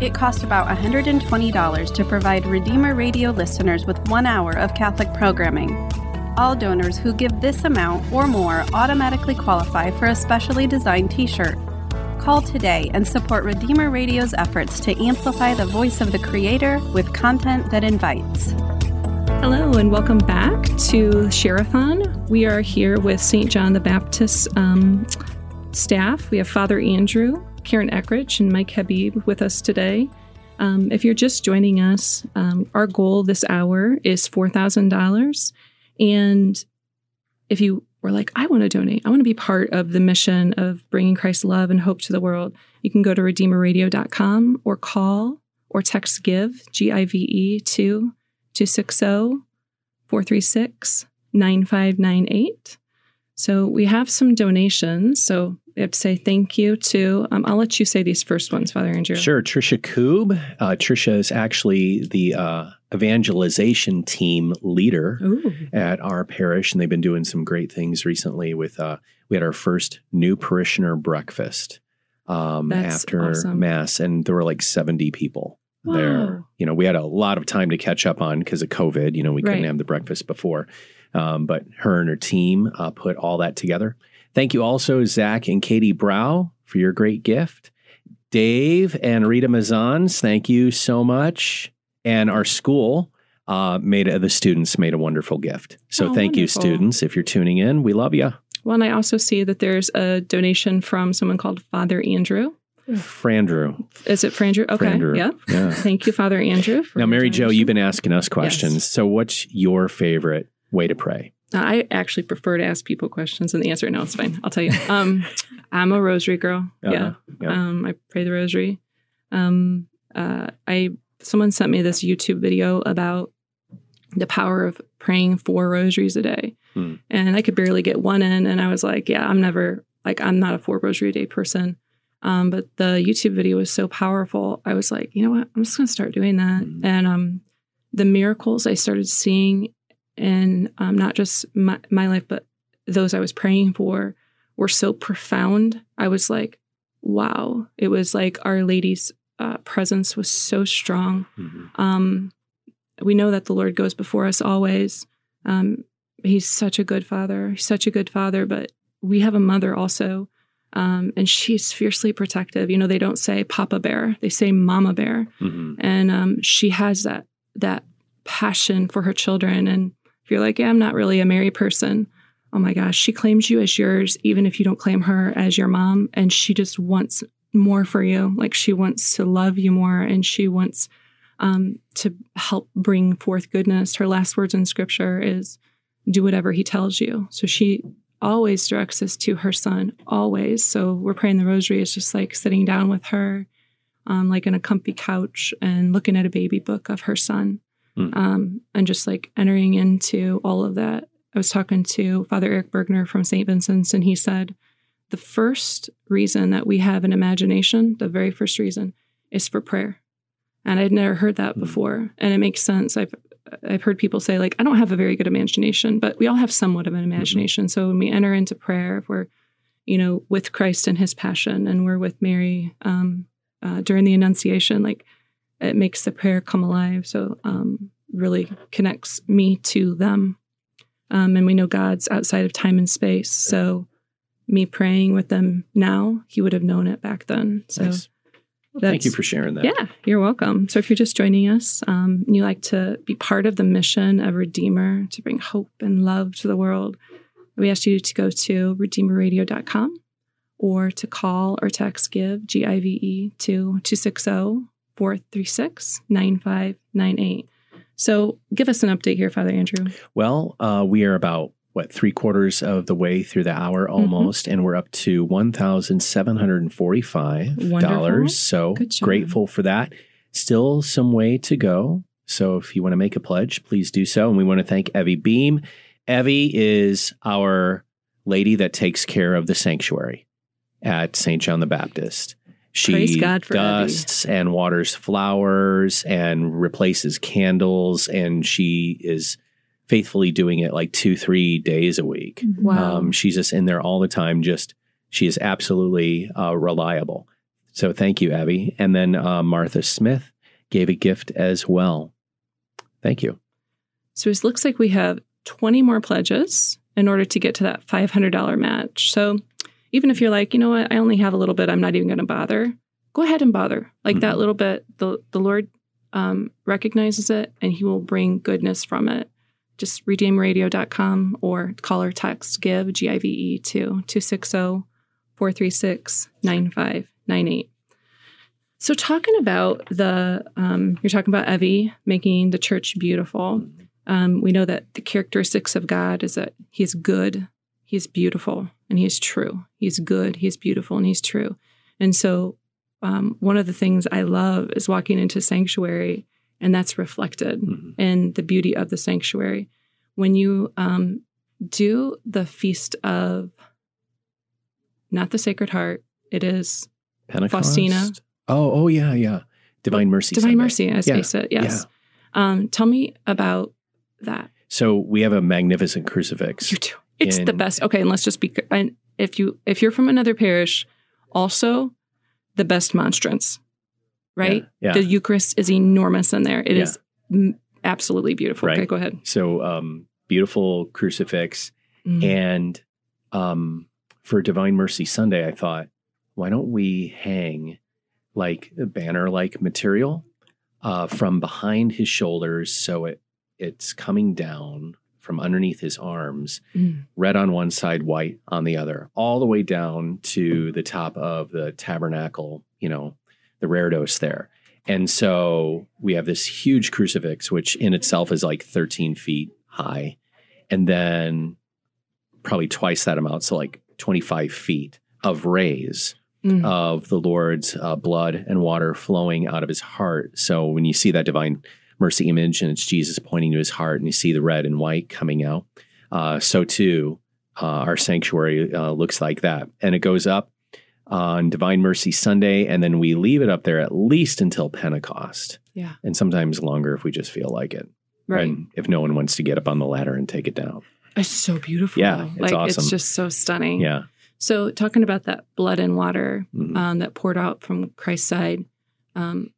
[SPEAKER 9] It costs about $120 to provide Redeemer Radio listeners with one hour of Catholic programming. All donors who give this amount or more automatically qualify for a specially designed t shirt. Call today and support Redeemer Radio's efforts to amplify the voice of the Creator with content that invites.
[SPEAKER 2] Hello, and welcome back to Shareathon. We are here with St. John the Baptist um, staff. We have Father Andrew, Karen Eckrich, and Mike Habib with us today. Um, if you're just joining us, um, our goal this hour is $4,000. And if you were like, I want to donate, I want to be part of the mission of bringing Christ's love and hope to the world, you can go to redeemerradio.com or call or text GIVE, G I V E, to 260 436 9598. So we have some donations. So we have to say thank you to, um, I'll let you say these first ones, Father Andrew.
[SPEAKER 3] Sure. Trisha Koob. Uh, Trisha is actually the uh, evangelization team leader Ooh. at our parish, and they've been doing some great things recently with, uh, we had our first new parishioner breakfast um, after
[SPEAKER 2] awesome.
[SPEAKER 3] Mass, and there were like 70 people. Wow. There, you know, we had a lot of time to catch up on because of COVID. You know, we couldn't have the breakfast before, um, but her and her team uh, put all that together. Thank you also, Zach and Katie Brow, for your great gift. Dave and Rita Mazans, thank you so much. And our school uh, made the students made a wonderful gift. So
[SPEAKER 2] Oh,
[SPEAKER 3] thank you, students. If you're tuning in, we love you.
[SPEAKER 2] Well, and I also see that there's a donation from someone called Father Andrew.
[SPEAKER 3] Frandrew.
[SPEAKER 2] Is it Frandrew? Okay.
[SPEAKER 3] Frandrew.
[SPEAKER 2] Yeah.
[SPEAKER 3] Yeah. [laughs]
[SPEAKER 2] Thank you, Father Andrew. For
[SPEAKER 3] Now, Mary Jo, you've been asking us questions. So, what's your favorite way to pray?
[SPEAKER 2] I actually prefer to ask people questions, and the answer no, it's fine. I'll tell you. Um, [laughs] I'm a rosary girl. Yeah.
[SPEAKER 3] Uh-huh. Yeah.
[SPEAKER 2] Um, I pray the rosary. Um, uh, I someone sent me this YouTube video about the power of praying four rosaries a day,
[SPEAKER 3] Hmm.
[SPEAKER 2] and I could barely get one in, and I was like, yeah, I'm never like I'm not a four rosary a day person. Um, but the YouTube video was so powerful. I was like, you know what? I'm just gonna start doing that,
[SPEAKER 3] Mhm.
[SPEAKER 2] and um, the miracles I started seeing in um, not just my, my life, but those I was praying for were so profound. I was like, wow. It was like Our Lady's uh, presence was so strong. Um, we know that the Lord goes before us always. Um, he's such a good father, he's such a good father, but we have a mother also. Um, and she's fiercely protective. You know, they don't say Papa Bear; they say Mama Bear
[SPEAKER 3] Mhm.
[SPEAKER 2] and um, she has that that passion for her children. And if you're like, yeah, I'm not really a Mary person, oh my gosh, she claims you as yours, even if you don't claim her as your mom, and she just wants more for you. Like she wants to love you more, and she wants um, to help bring forth goodness. Her last words in Scripture is, "Do whatever He tells you." So she always directs us to her son, always. So we're praying the Rosary. It's just like sitting down with her um, like in a comfy couch and looking at a baby book of her son
[SPEAKER 3] Hmm.
[SPEAKER 2] um, and just like entering into all of that. I was talking to Father Eric Bergner from St. Vincent's, and he said the first reason that we have an imagination, the very first reason, is for prayer. And I'd never heard that
[SPEAKER 3] Hmm.
[SPEAKER 2] before, and it makes sense. I've I've heard people say like I don't have a very good imagination, but we all have somewhat of an imagination. So when we enter into prayer, if we're you know with Christ and His passion, and we're with Mary um, uh, during the Annunciation, like it makes the prayer come alive. So um, really connects me to them, um, and we know God's outside of time and space. So me praying with them now, He would have known it back then. So.
[SPEAKER 3] Nice. Well, thank you for sharing that.
[SPEAKER 2] Yeah, you're welcome. So if you're just joining us um, and you like to be part of the mission of Redeemer to bring hope and love to the world, we ask you to go to redeemerradio.com or to call or text GIVE, G I V E, to 260 436 9598. So give us an update here, Father Andrew.
[SPEAKER 3] Well, uh, we are about what three quarters of the way through the hour
[SPEAKER 2] Mm-hmm.
[SPEAKER 3] almost, and we're up to one thousand seven hundred and forty-five dollars. So grateful for that. Still some way to go. So if you want to make a pledge, please do so. And we want to thank Evie Beam. Evie is our lady that takes care of the sanctuary at St. John the Baptist. She
[SPEAKER 2] Praise God for Evie.
[SPEAKER 3] dusts and waters flowers and replaces candles, and she is faithfully doing it like two, three days a week.
[SPEAKER 2] Wow.
[SPEAKER 3] Um, she's just in there all the time. Just she is absolutely uh, reliable. So thank you, Abby. And then uh, Martha Smith gave a gift as well. Thank you.
[SPEAKER 2] So it looks like we have 20 more pledges in order to get to that $500 match. So even if you're like, you know what, I only have a little bit, I'm not even going to bother, go ahead and bother. Like that
[SPEAKER 3] Mhm.
[SPEAKER 2] little bit, the, the Lord um, recognizes it and he will bring goodness from it. Just redeemerradio.com or call or text give, G I V E, to 260 436 9598. So, talking about the, um, you're talking about Evie making the church beautiful. Um, we know that the characteristics of God is that He's good, He's beautiful, and He's true. He's good, He's beautiful, and He's true. And so, um, one of the things I love is walking into sanctuary, and that's reflected
[SPEAKER 3] Mhm.
[SPEAKER 2] in the beauty of the sanctuary. When you um, do the feast of not the Sacred Heart, it is
[SPEAKER 3] Pentecost.
[SPEAKER 2] Faustina.
[SPEAKER 3] Oh, oh yeah, yeah. Divine Mercy.
[SPEAKER 2] Divine
[SPEAKER 3] Sunday.
[SPEAKER 2] Mercy, I
[SPEAKER 3] Yeah,
[SPEAKER 2] space it. Yes. Um, tell me about that.
[SPEAKER 3] So we have a magnificent crucifix.
[SPEAKER 2] You do. It's the best. Okay, and let's just be. And if you if you're from another parish, also the best monstrance, right?
[SPEAKER 3] Yeah.
[SPEAKER 2] The Eucharist is enormous in there. It
[SPEAKER 3] Yeah.
[SPEAKER 2] is mm, absolutely beautiful.
[SPEAKER 3] Right.
[SPEAKER 2] Okay, go ahead.
[SPEAKER 3] So um, beautiful crucifix.
[SPEAKER 2] Mm.
[SPEAKER 3] And um, for Divine Mercy Sunday, I thought, why don't we hang like banner like material uh, from behind his shoulders. So it it's coming down from underneath his arms,
[SPEAKER 2] Mm.
[SPEAKER 3] red on one side, white on the other, all the way down to the top of the tabernacle, you know, the reredos there. And so we have this huge crucifix, which in itself is like 13 feet high, and then probably twice that amount, so like 25 feet of rays
[SPEAKER 2] Mm.
[SPEAKER 3] of the Lord's uh, blood and water flowing out of his heart. So when you see that divine mercy image and it's Jesus pointing to his heart, and you see the red and white coming out, uh, so too uh, our sanctuary uh, looks like that. And it goes up on Divine Mercy Sunday, and then we leave it up there at least until Pentecost.
[SPEAKER 2] Yeah.
[SPEAKER 3] And sometimes longer if we just feel like it.
[SPEAKER 2] Right.
[SPEAKER 3] And if no one wants to get up on the ladder and take it down.
[SPEAKER 2] It's so beautiful.
[SPEAKER 3] Yeah, it's
[SPEAKER 2] like
[SPEAKER 3] awesome.
[SPEAKER 2] it's just so stunning.
[SPEAKER 3] Yeah.
[SPEAKER 2] So talking about that blood and water
[SPEAKER 3] Mhm.
[SPEAKER 2] um, that poured out from Christ's side, um,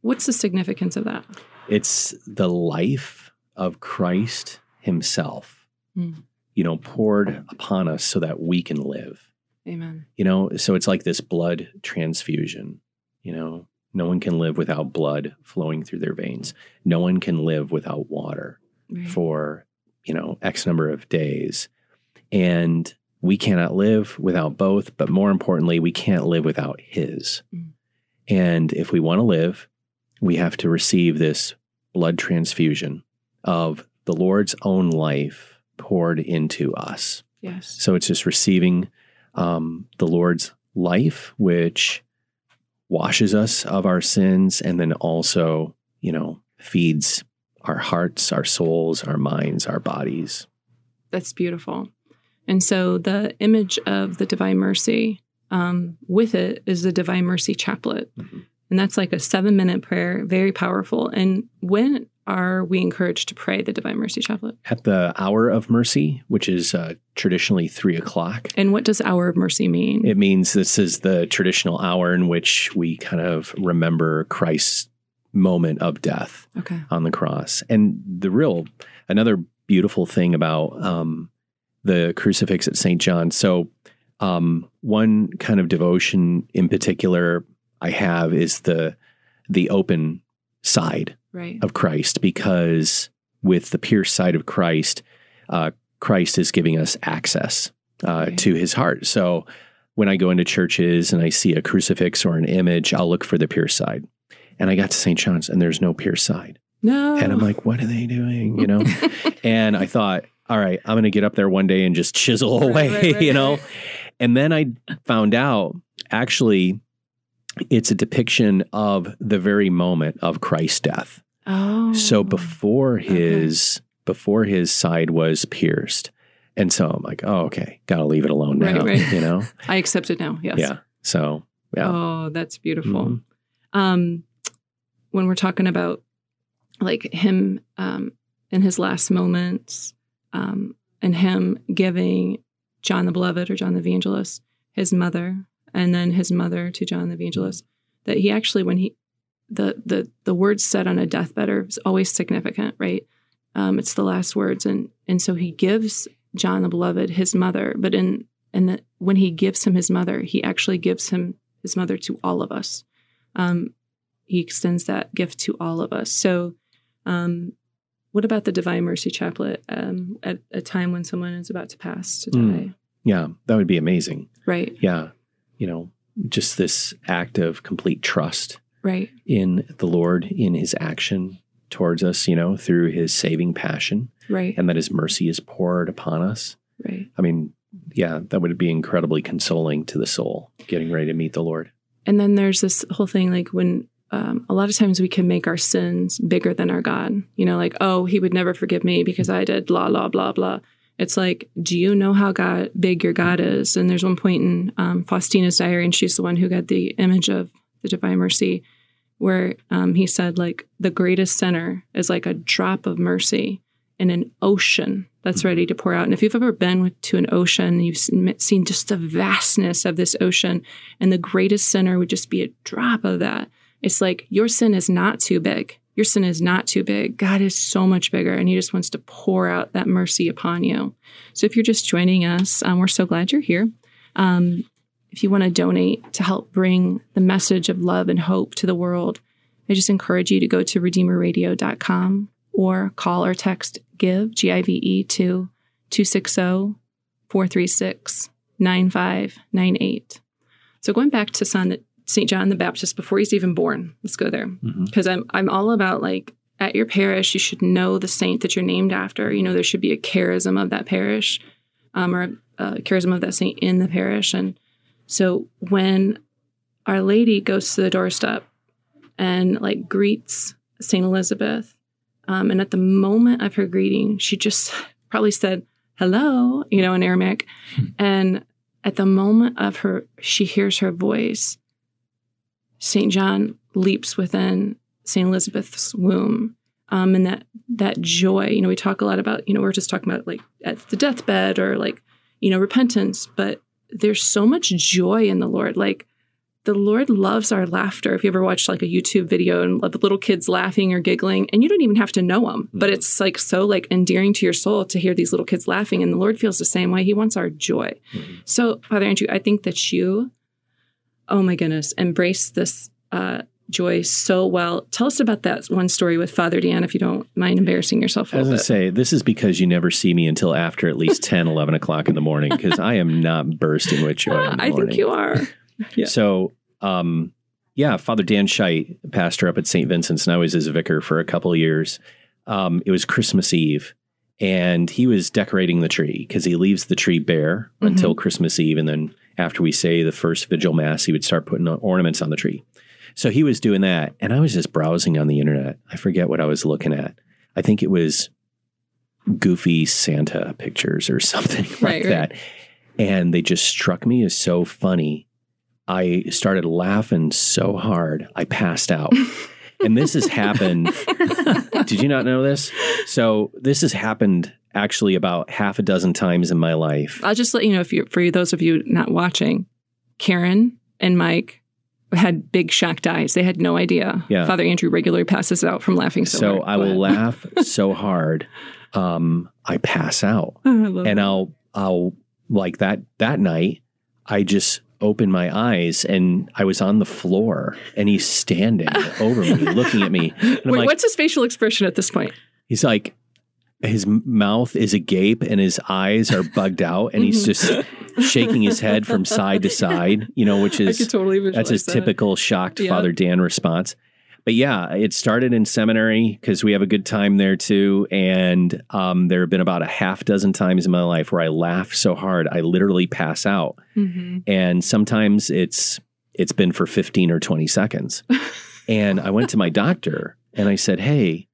[SPEAKER 2] what's the significance of that?
[SPEAKER 3] It's the life of Christ himself,
[SPEAKER 2] Mm.
[SPEAKER 3] you know, poured upon us so that we can live.
[SPEAKER 2] Amen.
[SPEAKER 3] You know, so it's like this blood transfusion. You know, no one can live without blood flowing through their veins. No one can live without water
[SPEAKER 2] Right.
[SPEAKER 3] for, you know, X number of days. And we cannot live without both, but more importantly, we can't live without His.
[SPEAKER 2] Mm.
[SPEAKER 3] And if we want to live, we have to receive this blood transfusion of the Lord's own life poured into us.
[SPEAKER 2] yes.
[SPEAKER 3] So it's just receiving um, the Lord's life, which washes us of our sins and then also, you know, feeds our hearts, our souls, our minds, our bodies.
[SPEAKER 2] That's beautiful. And so the image of the Divine Mercy um, with it is the Divine Mercy Chaplet.
[SPEAKER 3] Mhm.
[SPEAKER 2] And that's like a seven minute prayer, very powerful. And when are we encouraged to pray the Divine Mercy Chaplet?
[SPEAKER 3] At the hour of mercy, which is uh, traditionally three o'clock,
[SPEAKER 2] And what does Hour of Mercy mean?
[SPEAKER 3] it means this is the traditional hour in which we kind of remember Christ's moment of death.
[SPEAKER 2] okay.
[SPEAKER 3] on the cross. And the real, another beautiful thing about um, the crucifix at St. John. So, um, one kind of devotion in particular I have is the the open side
[SPEAKER 2] Right.
[SPEAKER 3] of Christ, because with the pierced side of Christ, uh, Christ is giving us access uh,
[SPEAKER 2] Right.
[SPEAKER 3] to His heart. So. When I go into churches and I see a crucifix or an image, I'll look for the pierced side. And I got to St. John's and there's no pierced side.
[SPEAKER 2] No.
[SPEAKER 3] And I'm like, what are they doing? You know? [laughs] and I thought, all right, I'm going to get up there one day and just chisel away,
[SPEAKER 2] right, right, [laughs]
[SPEAKER 3] you know? And then I found out actually it's a depiction of the very moment of Christ's death.
[SPEAKER 2] oh.
[SPEAKER 3] So before his before his side was pierced. And so I'm like, oh, okay, got to leave it alone now,
[SPEAKER 2] right.
[SPEAKER 3] you know? [laughs]
[SPEAKER 2] I accept it now. Yes.
[SPEAKER 3] Yeah. So, yeah.
[SPEAKER 2] Oh, that's beautiful.
[SPEAKER 3] Mhm.
[SPEAKER 2] Um, when we're talking about like him um, in his last moments, um, and him giving John the Beloved or John the Evangelist his mother, and then his mother to John the Evangelist, that he actually, when he the the the words said on a deathbed are always significant, right? Um, it's the last words, and and so he gives John the Beloved his mother, but in and the, when he gives him his mother, he actually gives him his mother to all of us. Um, he extends that gift to all of us. So, um, what about the Divine Mercy Chaplet um, at a time when someone is about to pass to die?
[SPEAKER 3] Mm. Yeah, that would be amazing.
[SPEAKER 2] Right,
[SPEAKER 3] Yeah. You know, just this act of complete trust
[SPEAKER 2] right,
[SPEAKER 3] in the Lord, in his action towards us, you know, through his saving passion,
[SPEAKER 2] right,
[SPEAKER 3] and that his mercy is poured upon us.
[SPEAKER 2] right.
[SPEAKER 3] I mean, yeah, that would be incredibly consoling to the soul, getting ready to meet the Lord.
[SPEAKER 2] And then there's this whole thing like when um, a lot of times we can make our sins bigger than our God. You know, like, oh, he would never forgive me because I did blah, blah, blah, blah. It's like, do you know how God big your God is? And there's one point in um, Faustina's diary, and she's the one who got the image of the Divine Mercy, where um, he said, like, the greatest sinner is like a drop of mercy in an ocean that's ready to pour out. And if you've ever been to an ocean, you've seen seen just the vastness of this ocean, and the greatest sinner would just be a drop of that. It's like your sin is not too big. Your sin is not too big. God is so much bigger, and He just wants to pour out that mercy upon you. So if you're just joining us, um, we're so glad you're here. Um, if you want to donate to help bring the message of love and hope to the world, I just encourage you to go to redeemerradio.com or call or text GIVE, G I V E, to 260 436 9598. So going back to St. John the Baptist before he's even born, let's go there. Because I'm, I'm all about like at your parish, you should know the saint that you're named after. You know, there should be a charism of that parish um, or a, charism of that saint in the parish. And so when Our Lady goes to the doorstep and like greets St. Elizabeth, um, and at the moment of her greeting, she just [laughs] probably said, hello, you know, in Aramaic. And at the moment of her, she hears her voice, St. John leaps within St. Elizabeth's womb. Um, and that that joy, you know, we talk a lot about, you know, we're just talking about like at the deathbed or like, you know, repentance, but there's so much joy in the Lord. Like the Lord loves our laughter. If you ever watched like a YouTube video and the little kids laughing or giggling, and you don't even have to know them, but it's like so like endearing to your soul to hear these little kids laughing. And the Lord feels the same way. He wants our joy. So, Father Andrew, I think that you, oh my goodness, embrace this uh, joy so well. Tell us about that one story with Father Dan, if you don't mind embarrassing yourself a
[SPEAKER 3] As
[SPEAKER 2] little
[SPEAKER 3] I
[SPEAKER 2] bit.
[SPEAKER 3] say, this is because you never see me until after at least [laughs] 10, 11 o'clock in the morning because I am not bursting with joy. The
[SPEAKER 2] I
[SPEAKER 3] morning.
[SPEAKER 2] think you are. [laughs] Yeah.
[SPEAKER 3] So, um, yeah, Father Dan Scheit, pastor up at St. Vincent's, and I was his vicar for a couple of years. Um, it was Christmas Eve, and he was decorating the tree because he leaves the tree bare
[SPEAKER 2] Mhm.
[SPEAKER 3] until Christmas Eve. And then after we say the first vigil mass, he would start putting ornaments on the tree. So he was doing that, and I was just browsing on the internet. I forget what I was looking at. I think it was goofy Santa pictures or [laughs] something like
[SPEAKER 2] Right, right.
[SPEAKER 3] that. And they just struck me as so funny. I started laughing so hard, I passed out. [laughs] and this has happened. [laughs] Did you not know this? So, this has happened actually about half a dozen times in my life.
[SPEAKER 2] I'll just let you know if you, for you, those of you not watching, Karen and Mike had big shocked eyes. They had no idea.
[SPEAKER 3] Yeah.
[SPEAKER 2] Father Andrew regularly passes out from laughing so, hard.
[SPEAKER 3] So,
[SPEAKER 2] hard.
[SPEAKER 3] I will laugh [laughs] so hard, um, I pass out.
[SPEAKER 2] Oh, I
[SPEAKER 3] and. I'll I'll like that that night I just opened my eyes and I was on the floor and he's standing over me looking at me and I'm
[SPEAKER 2] Wait,
[SPEAKER 3] like
[SPEAKER 2] what's his facial expression at this point?
[SPEAKER 3] he's like his mouth is agape and his eyes are bugged out and he's just shaking his head from side to side you know which [laughs] is
[SPEAKER 2] totally
[SPEAKER 3] that's his
[SPEAKER 2] that.
[SPEAKER 3] typical shocked
[SPEAKER 2] Yeah.
[SPEAKER 3] Father Dan response. But yeah, it started in seminary because we have a good time there too. And um, there have been about a half dozen times in my life where I laugh so hard I literally pass out.
[SPEAKER 2] Mhm.
[SPEAKER 3] And sometimes it's it's been for 15 or 20 seconds. [laughs] and I went to my doctor and I said, Hey,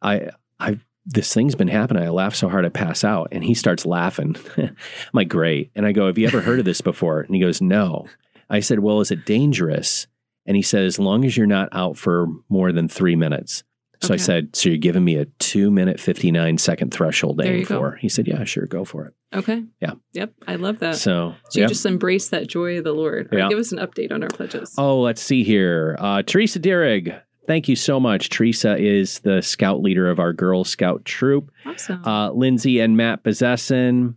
[SPEAKER 3] I I this thing's been happening. I laugh so hard I pass out. And he starts laughing. [laughs] I'm like, great. And I go, Have you ever heard of this before? And he goes, No. I said, Well, is it dangerous? And he said, As long as you're not out for more than three minutes. So I said, So you're giving me a two minute, 59 second threshold to aim
[SPEAKER 2] go.
[SPEAKER 3] for? He said, Yeah, sure, go for it.
[SPEAKER 2] Okay.
[SPEAKER 3] Yeah.
[SPEAKER 2] Yep. I love that. So,
[SPEAKER 3] So,
[SPEAKER 2] you
[SPEAKER 3] yeah.
[SPEAKER 2] just embrace that joy of the Lord.
[SPEAKER 3] Yeah.
[SPEAKER 2] give us an update on our pledges.
[SPEAKER 3] Oh, let's see here. Uh, Teresa Dierig, thank you so much. Teresa is the scout leader of our Girl Scout troop.
[SPEAKER 2] Awesome.
[SPEAKER 3] Uh, Lindsay and Matt Possessin.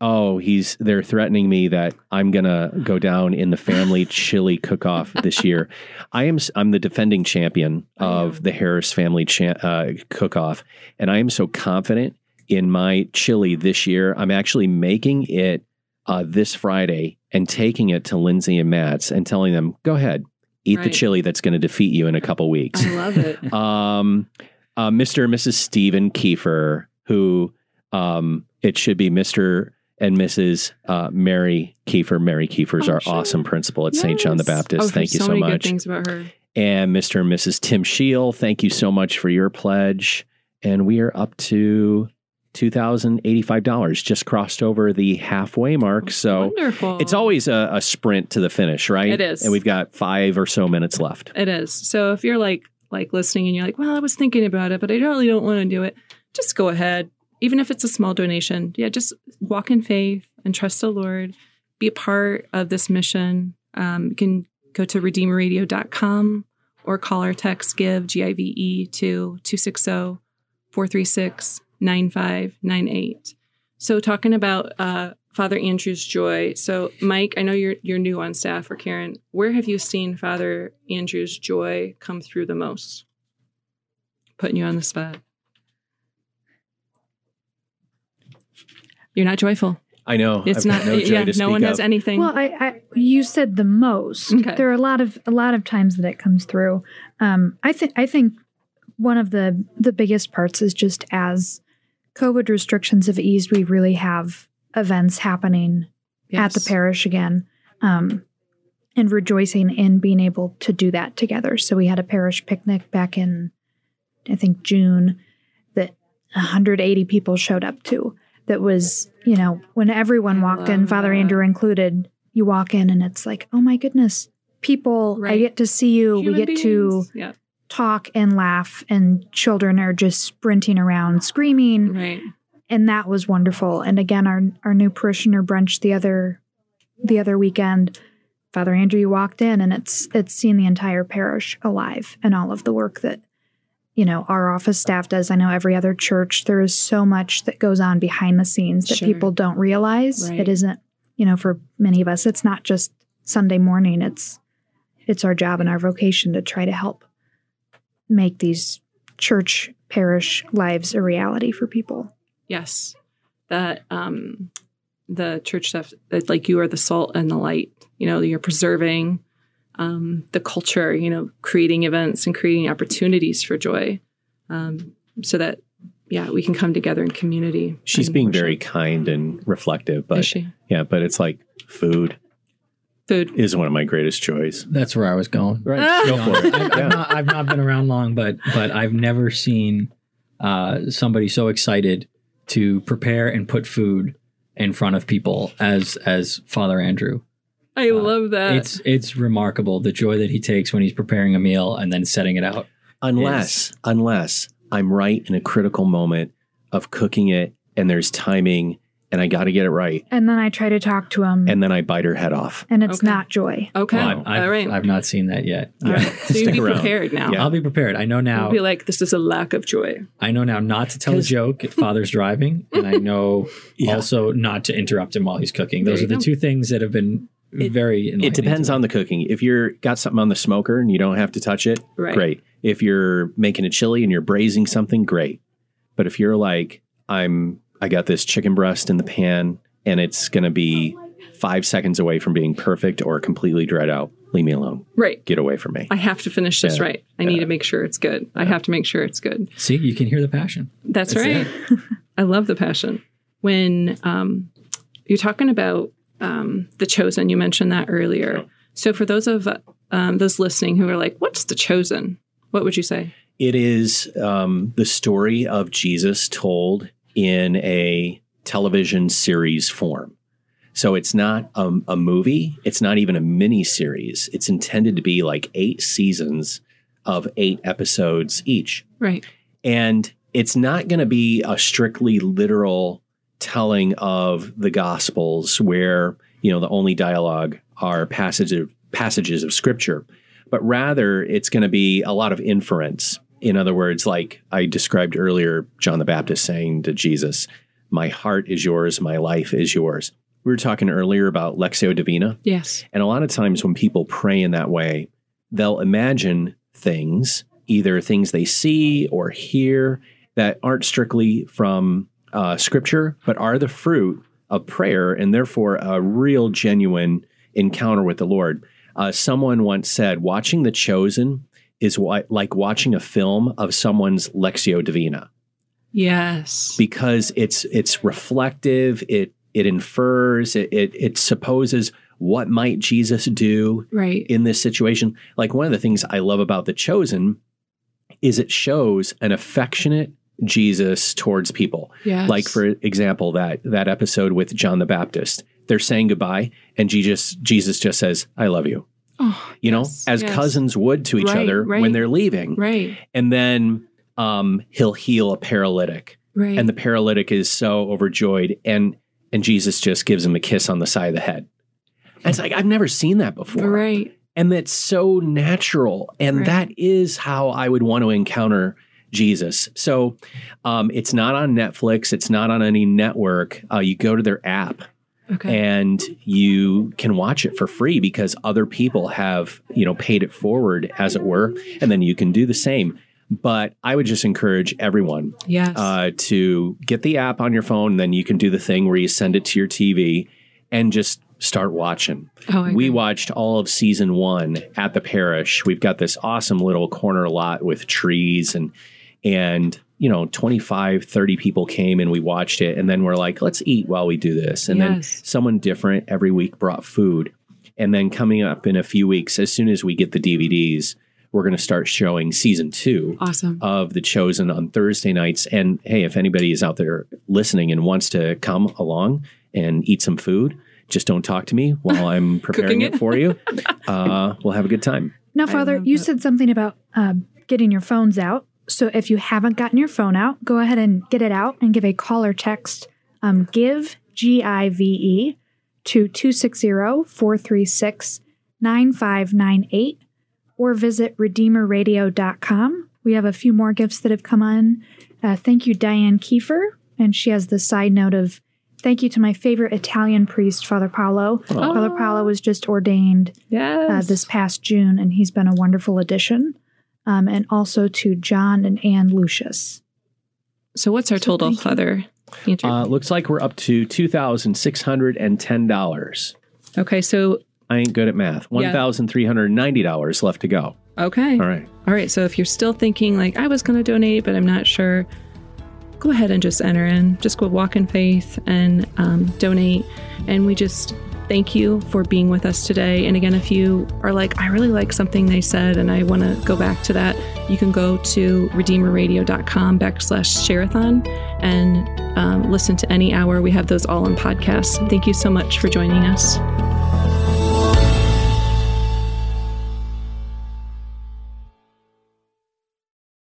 [SPEAKER 3] Oh, he's they're threatening me that I'm gonna go down in the family [laughs] chili cook-off this year. I am I'm the defending champion of the Harris family cha- uh, cook-off, and I am so confident in my chili this year. I'm actually making it uh, this Friday and taking it to Lindsay and Matt's and telling them, "Go ahead, eat the chili that's going to defeat you in a couple weeks."
[SPEAKER 2] I love it. [laughs]
[SPEAKER 3] um, uh, Mr. and Mrs. Stephen Kiefer, who um, it should be Mr. and Mrs. Uh, Mary Kiefer. Mary Kiefer's
[SPEAKER 2] Oh,
[SPEAKER 3] our
[SPEAKER 2] sure.
[SPEAKER 3] awesome principal at St. John the Baptist.
[SPEAKER 2] Oh,
[SPEAKER 3] Thank you
[SPEAKER 2] so
[SPEAKER 3] so much.
[SPEAKER 2] things about her.
[SPEAKER 3] And Mr. and Mrs. Tim Scheel, thank you so much for your pledge. And we are up to $2,085, just crossed over the halfway mark. So
[SPEAKER 2] Wonderful.
[SPEAKER 3] it's always a, a sprint to the finish, right?
[SPEAKER 2] It is.
[SPEAKER 3] And we've got five or so minutes left.
[SPEAKER 2] It is. So if you're like like listening and you're like, well, I was thinking about it, but I really don't want to do it, just go ahead. Even if it's a small donation, yeah, just walk in faith and trust the Lord. Be a part of this mission. Um, you can go to redeemerradio.com or call or text give G I V E to 260 436 9598. So talking about uh, Father Andrew's joy. So, Mike, I know you're you're new on staff, or Karen. Where have you seen Father Andrew's joy come through the most? Putting you on the spot. You're not joyful.
[SPEAKER 3] I know.
[SPEAKER 2] It's
[SPEAKER 3] I've
[SPEAKER 2] not.
[SPEAKER 3] no joy
[SPEAKER 2] yeah,
[SPEAKER 3] to
[SPEAKER 2] no one
[SPEAKER 3] speak
[SPEAKER 2] has
[SPEAKER 3] of.
[SPEAKER 2] anything.
[SPEAKER 4] Well, I, I you said the most.
[SPEAKER 2] Okay.
[SPEAKER 4] There are a lot of a lot of times that it comes through. Um, I think I think one of the the biggest parts is just as COVID restrictions have eased, we really have events happening at the parish again, um, and rejoicing in being able to do that together. So we had a parish picnic back in, I think June, that 180 people showed up to. That was, you know, when everyone
[SPEAKER 2] I
[SPEAKER 4] walked in, Father
[SPEAKER 2] that.
[SPEAKER 4] Andrew included. You walk in and it's like, oh my goodness, people! I get to see you.
[SPEAKER 2] Human
[SPEAKER 4] we get to
[SPEAKER 2] beings.
[SPEAKER 4] Talk and laugh, and children are just sprinting around, screaming
[SPEAKER 2] Right.
[SPEAKER 4] and that was wonderful. And again, our our new parishioner brunch the other the other weekend, Father Andrew walked in, and it's it's seen the entire parish alive and all of the work that you know our office staff does. I know every other church there is so much that goes on behind the scenes that
[SPEAKER 2] Sure.
[SPEAKER 4] people don't realize.
[SPEAKER 2] Right.
[SPEAKER 4] It isn't you know for many of us, it's not just Sunday morning. It's it's our job and our vocation to try to help make these church parish lives a reality for people.
[SPEAKER 2] Yes. That um the church stuff that like you are the salt and the light. You know, you're preserving um the culture, you know, creating events and creating opportunities for joy. Um so that yeah, we can come together in community.
[SPEAKER 3] She's being
[SPEAKER 2] worship.
[SPEAKER 3] very kind and reflective,
[SPEAKER 2] Is
[SPEAKER 3] but
[SPEAKER 2] she?
[SPEAKER 3] yeah, but it's like food
[SPEAKER 2] Food.
[SPEAKER 3] is one of my greatest joys.
[SPEAKER 5] That's where I was going.
[SPEAKER 3] Right, go for it.
[SPEAKER 5] I've, I've not, I've not been around long, but but I've never seen uh, somebody so excited to prepare and put food in front of people as as Father Andrew.
[SPEAKER 2] I
[SPEAKER 5] Uh,
[SPEAKER 2] love that.
[SPEAKER 5] It's it's remarkable the joy that he takes when he's preparing a meal and then setting it out.
[SPEAKER 3] Unless, unless I'm right in a critical moment of cooking it and there's timing and I got to get it right.
[SPEAKER 4] And then I try to talk to him, and,
[SPEAKER 3] And then I bite her head off.
[SPEAKER 4] And it's
[SPEAKER 2] Okay.
[SPEAKER 4] not joy.
[SPEAKER 2] okay.
[SPEAKER 5] Well, I've, I've,
[SPEAKER 2] All right.
[SPEAKER 5] I've not seen that yet.
[SPEAKER 2] All right. Uh, so you
[SPEAKER 3] Stick
[SPEAKER 2] be
[SPEAKER 3] around.
[SPEAKER 2] prepared now.
[SPEAKER 3] Yeah.
[SPEAKER 5] I'll be prepared. I know now.
[SPEAKER 2] You'll be like, this is a lack of joy.
[SPEAKER 5] I know now not to tell a joke if Father's [laughs] driving, and I know [laughs]
[SPEAKER 3] Yeah.
[SPEAKER 5] also not to interrupt him while he's cooking. Those are the
[SPEAKER 2] go.
[SPEAKER 5] two things that have been
[SPEAKER 2] It-
[SPEAKER 5] very.
[SPEAKER 3] It depends on the cooking. If you're got something on the smoker and you don't have to touch it,
[SPEAKER 2] Right.
[SPEAKER 3] great. If you're making a chili and you're braising something, great. But if you're like, I'm, I got this chicken breast in the pan and it's going to be five seconds away from being perfect or completely dried out, leave me alone.
[SPEAKER 2] Right.
[SPEAKER 3] Get away from me.
[SPEAKER 2] I have to finish this
[SPEAKER 3] Yeah.
[SPEAKER 2] right. I need to make sure it's good. I have to make sure it's good.
[SPEAKER 5] See, you can hear the passion.
[SPEAKER 2] That's,
[SPEAKER 5] That's
[SPEAKER 2] right. [laughs] I love the passion. When um, you're talking about um, the chosen, you mentioned that earlier. So for those of um, those listening who are like, "What's the chosen?" What would you say?
[SPEAKER 3] It is um, the story of Jesus told in a television series form. So it's not a, a movie. It's not even a mini series. It's intended to be like eight seasons of eight episodes each.
[SPEAKER 2] Right.
[SPEAKER 3] And it's not going to be a strictly literal telling of the Gospels where, you know, the only dialogue are passages, passages of scripture, but rather it's going to be a lot of inference. In other words, like I described earlier, John the Baptist saying to Jesus, My heart is yours, my life is yours. We were talking earlier about Lectio Divina.
[SPEAKER 2] Yes.
[SPEAKER 3] And a lot of times when people pray in that way, they'll imagine things, either things they see or hear that aren't strictly from uh, scripture, but are the fruit of prayer and therefore a real, genuine encounter with the Lord. Uh, someone once said, watching The Chosen is like watching a film of someone's Lectio Divina
[SPEAKER 2] Yes.
[SPEAKER 3] because it's it's reflective. It it infers. It it, it supposes what might Jesus do
[SPEAKER 2] right.
[SPEAKER 3] in this situation. Like one of the things I love about The Chosen is it shows an affectionate Jesus towards people.
[SPEAKER 2] Yes.
[SPEAKER 3] Like for example, that that episode with John the Baptist. They're saying goodbye, and Jesus Jesus just says, "I love you."
[SPEAKER 2] Oh,
[SPEAKER 3] You know,
[SPEAKER 2] yes,
[SPEAKER 3] as
[SPEAKER 2] yes.
[SPEAKER 3] cousins would to each
[SPEAKER 2] Right,
[SPEAKER 3] other
[SPEAKER 2] right.
[SPEAKER 3] when they're leaving.
[SPEAKER 2] Right.
[SPEAKER 3] And then um, he'll heal a paralytic
[SPEAKER 2] Right.
[SPEAKER 3] and the paralytic is so overjoyed and and Jesus just gives him a kiss on the side of the head. And it's like I've never seen that before.
[SPEAKER 2] right.
[SPEAKER 3] And that's so natural and
[SPEAKER 2] Right.
[SPEAKER 3] that is how I would want to encounter Jesus. So um, it's not on Netflix, it's not on any network. Uh, you go to their app
[SPEAKER 2] Okay.
[SPEAKER 3] and you can watch it for free because other people have you know paid it forward as it were and then you can do the same but i would just encourage everyone
[SPEAKER 2] yes.
[SPEAKER 3] uh, to get the app on your phone and then you can do the thing where you send it to your tv and just start watching
[SPEAKER 2] oh,
[SPEAKER 3] we watched all of season one at the parish we've got this awesome little corner lot with trees and and you know 25 30 people came and we watched it and then we're like let's eat while we do this and then someone different every week brought food and then coming up in a few weeks as soon as we get the dvds we're going to start showing season two
[SPEAKER 2] Awesome.
[SPEAKER 3] of the chosen on thursday nights and hey if anybody is out there listening and wants to come along and eat some food just don't talk to me while i'm [laughs] preparing
[SPEAKER 2] it.
[SPEAKER 3] it for you [laughs] uh, we'll have a good time
[SPEAKER 4] Now, Father, you
[SPEAKER 2] that.
[SPEAKER 4] said something about um, getting your phones out. So if you haven't gotten your phone out, go ahead and get it out and give a call or text um, GIVE, G I V E, to 260 436 9598 or visit redeemerradio.com. We have a few more gifts that have come on. Uh, thank you, Diane Kiefer. And she has the side note of thank you to my favorite Italian priest, Father Paolo. Father Paolo was just ordained
[SPEAKER 2] Yes.
[SPEAKER 4] uh, this past June, and he's been a wonderful addition. Um, and also to John and Ann Lucius.
[SPEAKER 2] so what's our total,
[SPEAKER 4] thank you.
[SPEAKER 2] Father?
[SPEAKER 3] Uh, looks like we're up to $2610
[SPEAKER 2] okay. So
[SPEAKER 3] i ain't good at math
[SPEAKER 2] Yeah.
[SPEAKER 3] $1390 left to go
[SPEAKER 2] okay.
[SPEAKER 3] all right
[SPEAKER 2] All right. So if you're still thinking like I was going to donate, but I'm not sure, go ahead and just enter in. Just go walk in faith and um, donate. And we just thank you for being with us today. And again, if you are like, I really like something they said and I want to go back to that, you can go to redeemerradio.com backslash shareathon and um, listen to any hour. We have those all in podcasts. Thank you so much for joining us.